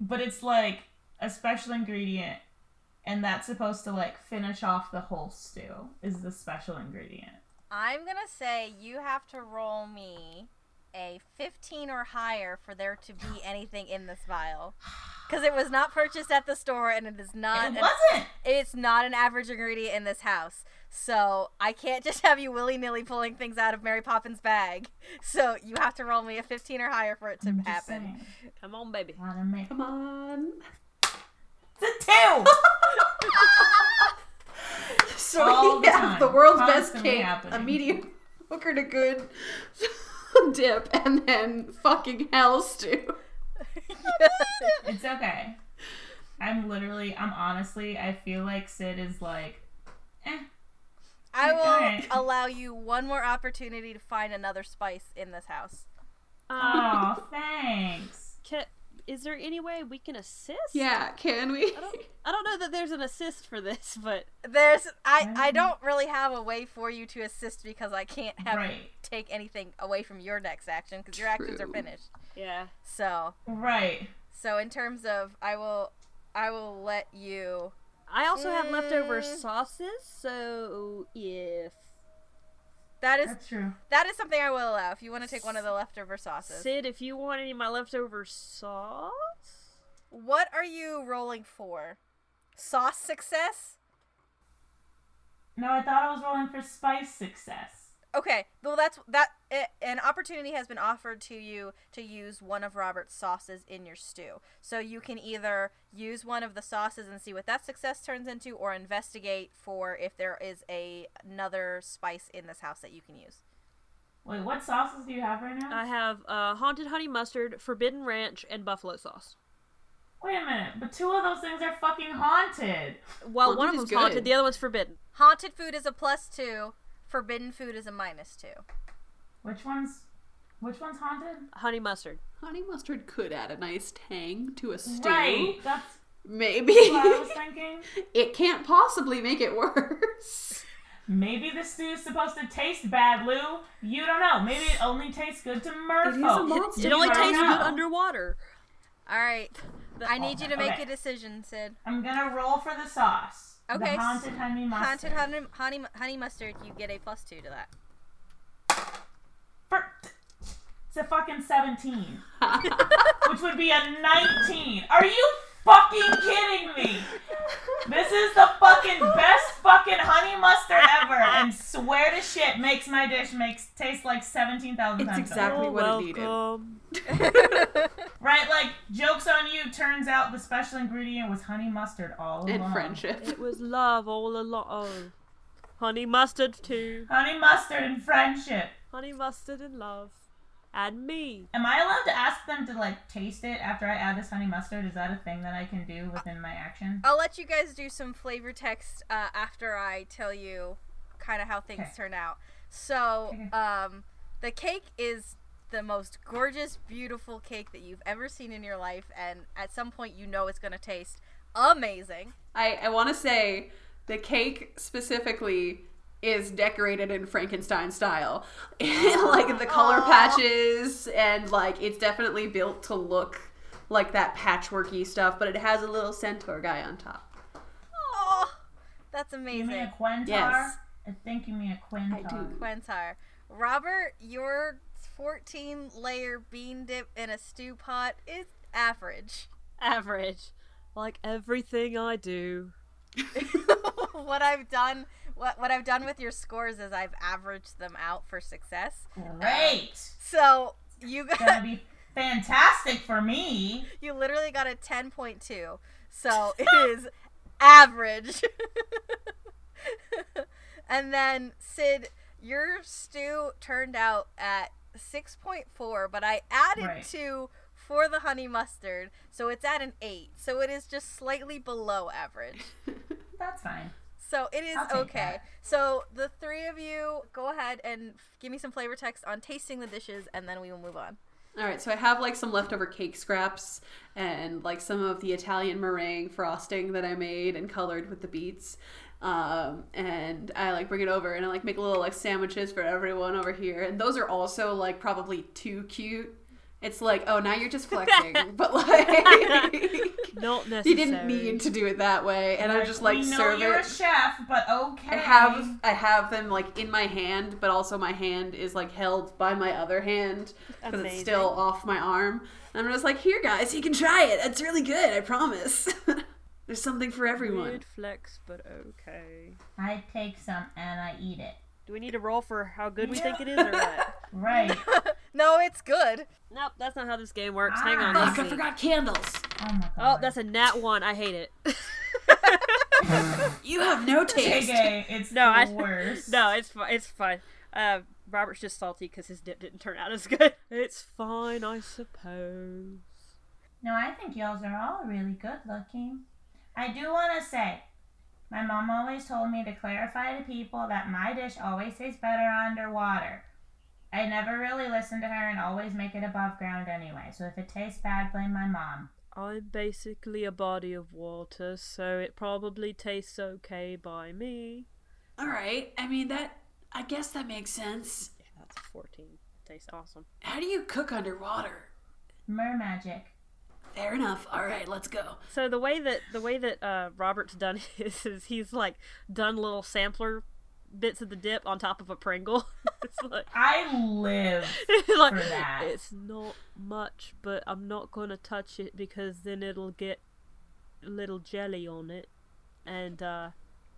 But it's like a special ingredient and that's supposed to like finish off the whole stew is the special ingredient. I'm gonna say you have to roll me a 15 or higher for there to be anything in this vial, because it was not purchased at the store and it is not. it wasn't. it's not an average ingredient in this house. So I can't just have you willy nilly pulling things out of Mary Poppins' bag. So you have to roll me a 15 or higher for it to happen. saying. Come on, baby. Come on. It's a two. So All we the have time. the world's best Constantly cake, a happening. medium hooker to good dip, and then fucking hell stew. It's okay. I'm literally. I'm honestly. I feel like Sid is like. Eh. I will Alright. allow you one more opportunity to find another spice in this house. Um, Oh, thanks. ca- is there any way we can assist? Yeah, can we? I don't. I don't know that there's an assist for this, but There's I I don't really have a way for you to assist because I can't have you Right. take anything away from your next action because your actions are finished. yeah. So Right. so in terms of I will I will let you I also have leftover Mm. sauces, so if that is That's true. that is something I will allow if you want to take one of the leftover sauces. Sid, if you want any of my leftover sauce, What are you rolling for? Sauce success? No, I thought I was rolling for spice success. Okay, well that's that. i an opportunity has been offered to you to use one of Robert's sauces in your stew. So you can either use one of the sauces and see what that success turns into, or investigate for if there is a another spice in this house that you can use. Wait, what sauces do you have right now? I have uh, haunted honey mustard, forbidden ranch, and buffalo sauce. Wait a minute, but two of those things are fucking haunted. Well, Haunted one of them's good. haunted, the other one's forbidden. Haunted food is a plus two. Forbidden food is a minus two. Which one's which one's haunted? Honey mustard. Honey mustard could add a nice tang to a stew. Right. That's Maybe. what I was thinking. it can't possibly make it worse. Maybe the stew's supposed to taste bad, Lou. You don't know. Maybe it only tastes good to It is merfolk. monster. It only I don't tastes good underwater. All right, I need you to make Okay. a decision, Sid. I'm gonna roll for the sauce. Okay, The haunted honey mustard. Haunted honey, honey honey mustard. You get a plus two to that. It's a fucking 17. which would be a 19. Are you fucking kidding me? This is the fucking best fucking honey mustard ever, and swear to shit makes my dish makes taste like 17,000 It's exactly- better. what it needed. Right, like, joke's on you, turns out the special ingredient was honey mustard all and along. friendship. It was love all along. Oh. Honey mustard too. Honey mustard and friendship. Honey mustard and love. And me. Am I allowed to ask them to, like, taste it after I add this honey mustard? Is that a thing that I can do within my action? I'll let you guys do some flavor text uh, after I tell you kind of how things Okay. turn out. So, Okay. um, the cake is the most gorgeous, beautiful cake that you've ever seen in your life, and at some point you know it's gonna taste amazing. I, I want to say the cake specifically is decorated in Frankenstein style. like the color patches and like it's definitely built to look like that patchworky stuff, but it has a little centaur guy on top. Oh, that's You mean amazing. a quintar? Yes. I think you mean a quintar. do. Quentar. Robert, your 14 layer bean dip in a stew pot is average. Average. Like everything I do. what I've done what, what I've done with your scores is I've averaged them out for success. Great. So you got Gonna be fantastic for me. you literally got a 10.2. So it is average. and then Sid, your stew turned out at 6.4, but I added Right. two for the honey mustard, so it's at an 8. So it is just slightly below average. That's fine. So it is okay. that. So the three of you go ahead and give me some flavor text on tasting the dishes, and then we will move on. All right, so I have like some leftover cake scraps and like some of the Italian meringue frosting that I made and colored with the beets. Um, and I like bring it over and I like make little like sandwiches for everyone over here. And those are also like probably too cute. It's like, oh, now you're just flexing, but like Not you necessary. didn't need to do it that way. And I'm just like we know serve you're it. a chef, but okay. I have I have them like in my hand, but also my hand is like held by my other hand because it's still off my arm. And I'm just like, here, guys, you can try it. It's really good. I promise. There's something for everyone. Weird flex, but okay. I take some and I eat it. Do we need to roll for how good we think it is or what? Right. No, it's good. nope, that's not how this game works. Hang on. Ah. Fuck, I forgot candles. Oh my god. Oh, that's a nat one. I hate it. You have no taste. JK, it's No, the I- worst. no, it's fine. It's fine. Uh, Robert's just salty because his dip didn't turn out as good. It's fine, I suppose. No, I think y'all's are all really good looking. I do want to say, my mom always told me to clarify to people that my dish always tastes better underwater. I never really listen to her and always make it above ground anyway. So if it tastes bad, blame my mom. I'm basically a body of water, so it probably tastes okay by me. All right. I mean that. I guess that makes sense. Yeah, that's a 14. Tastes awesome. How do you cook underwater? Mer magic. Fair enough. All right, let's go. So the way that the way that uh, Robert's done his is he's like done little sampler bits of the dip on top of a Pringle. it's like I live. like, for that. It's not much, but I'm not gonna touch it because then it'll get a little jelly on it. And uh,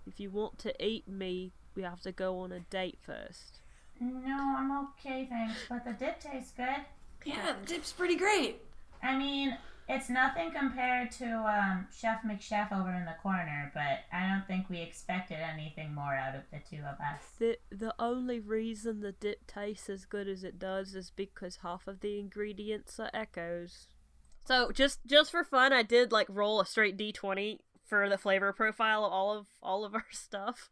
if you want to eat me, we have to go on a date first. No, I'm okay, thanks. But the dip tastes good. Yeah, the dip's pretty great. I mean, it's nothing compared to um, Chef McChef over in the corner, but I don't think we expected anything more out of the two of us. The the only reason the dip tastes as good as it does is because half of the ingredients are Echo's. So just just for fun, I did like roll a straight D twenty for the flavor profile of all of all of our stuff,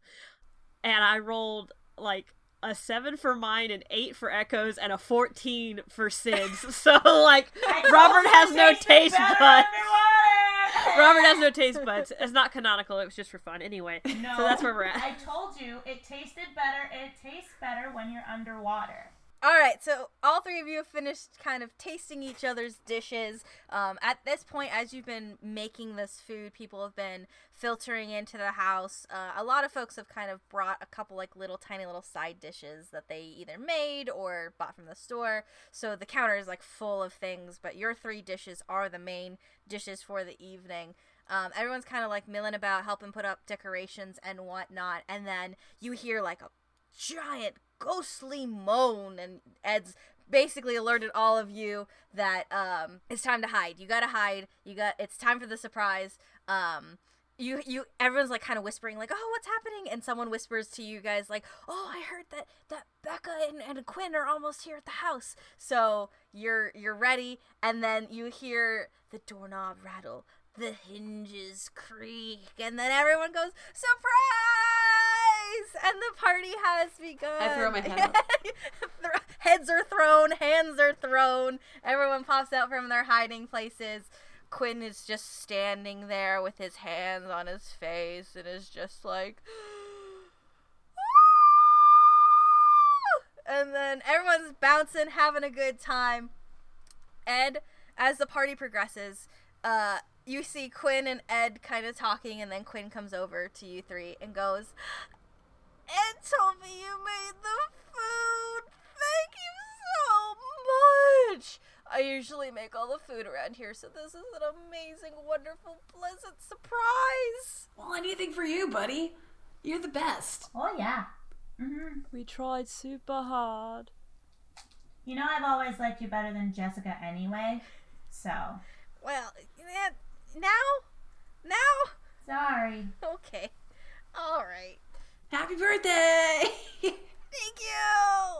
and I rolled like a seven for mine, an eight for Echo's, and a fourteen for Sid's. so like Robert has no taste buds. Robert has no taste buds. It's not canonical. It was just for fun. Anyway, No, so that's where we're at. I told you it tasted better. It tastes better when you're underwater. All right, so all three of you have finished kind of tasting each other's dishes. Um, at this point, as you've been making this food, people have been filtering into the house. Uh, a lot of folks have kind of brought a couple like little tiny little side dishes that they either made or bought from the store. So the counter is like full of things, but your three dishes are the main dishes for the evening. Um, everyone's kind of like milling about, helping put up decorations and whatnot, and then you hear like a giant ghostly moan and ed's basically alerted all of you that um it's time to hide. You gotta hide. You got it's time for the surprise. Um you you everyone's like kind of whispering like oh what's happening? And someone whispers to you guys like oh i heard that that becca and, and quinn are almost here at the house. So you're you're ready. And then you hear the doorknob rattle the hinges creak and then everyone goes surprise! And the party has begun. I throw my head heads are thrown hands are thrown. Everyone pops out from their hiding places. Quinn is just standing there with his hands on his face and is just like and then everyone's bouncing having a good time. Ed, as the party progresses, uh, you see Quinn and Ed kind of talking, and then Quinn comes over to you three and goes, Ed told me you made the food. Thank you so much. I usually make all the food around here, so this is an amazing, wonderful, pleasant surprise. Well, anything for you, buddy. You're the best. Oh yeah. hmm We tried super hard. You know I've always liked you better than Jessica anyway. So Well, eh, now? Now? sorry. Okay. All right. Happy birthday! Thank you.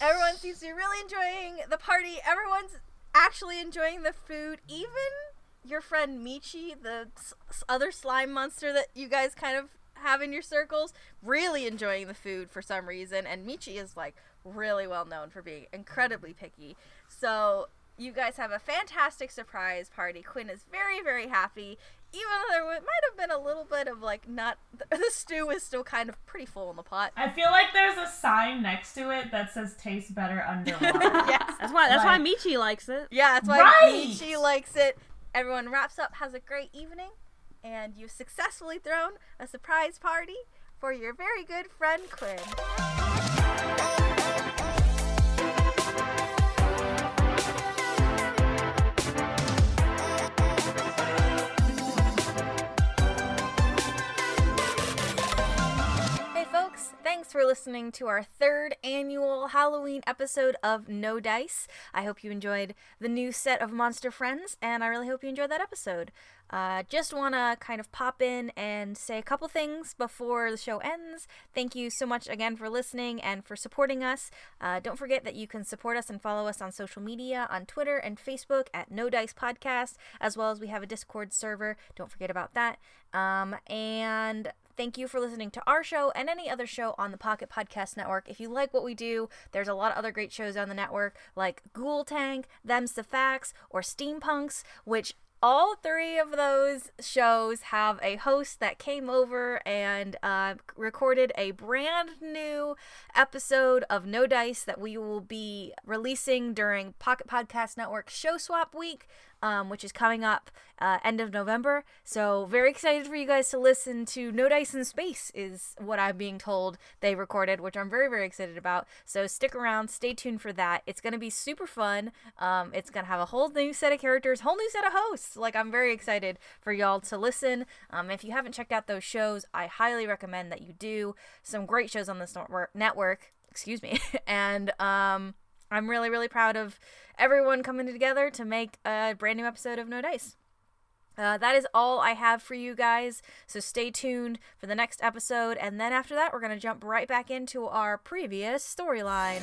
Everyone seems to be really enjoying the party. Everyone's actually enjoying the food. Even your friend Michi, the s- s- other slime monster that you guys kind of have in your circles, really enjoying the food for some reason. And Michi is like really well known for being incredibly picky. So you guys have a fantastic surprise party. Quinn is very, very happy. Even though there might have been a little bit of like not, the stew is still kind of pretty full in the pot. I feel like there's a sign next to it that says "Tastes better underwater." yes. That's why. That's Like- why Michi likes it. Yeah, that's why Right! Michi likes it. Everyone wraps up, has a great evening, and you've successfully thrown a surprise party for your very good friend Quinn. Thanks for listening to our third annual Halloween episode of No Dice. I hope you enjoyed the new set of Monster Friends, and I really hope you enjoyed that episode. Uh, just want to kind of pop in and say a couple things before the show ends. Thank you so much again for listening and for supporting us. Uh, don't forget that you can support us and follow us on social media on Twitter and Facebook at No Dice Podcast, as well as we have a Discord server. Don't forget about that. Um, and Thank you for listening to our show and any other show on the Pocket Podcast Network. If you like what we do, there's a lot of other great shows on the network like Ghoul Tank, Them's the Facts, or Steampunks, which all three of those shows have a host that came over and uh, recorded a brand new episode of No Dice that we will be releasing during Pocket Podcast Network Show Swap Week, um, which is coming up uh, end of November. So very excited for you guys to listen to No Dice in Space is what I'm being told they recorded, which I'm very very excited about. So stick around, stay tuned for that. It's gonna be super fun. Um, it's gonna have a whole new set of characters, whole new set of hosts. Like I'm very excited for y'all to listen. Um, if you haven't checked out those shows, I highly recommend that you do. Some great shows on this network. excuse me, and um. I'm really, really proud of everyone coming together to make a brand new episode of No Dice. Uh, that is all I have for you guys. So stay tuned for the next episode. And then after that, we're going to jump right back into our previous storyline.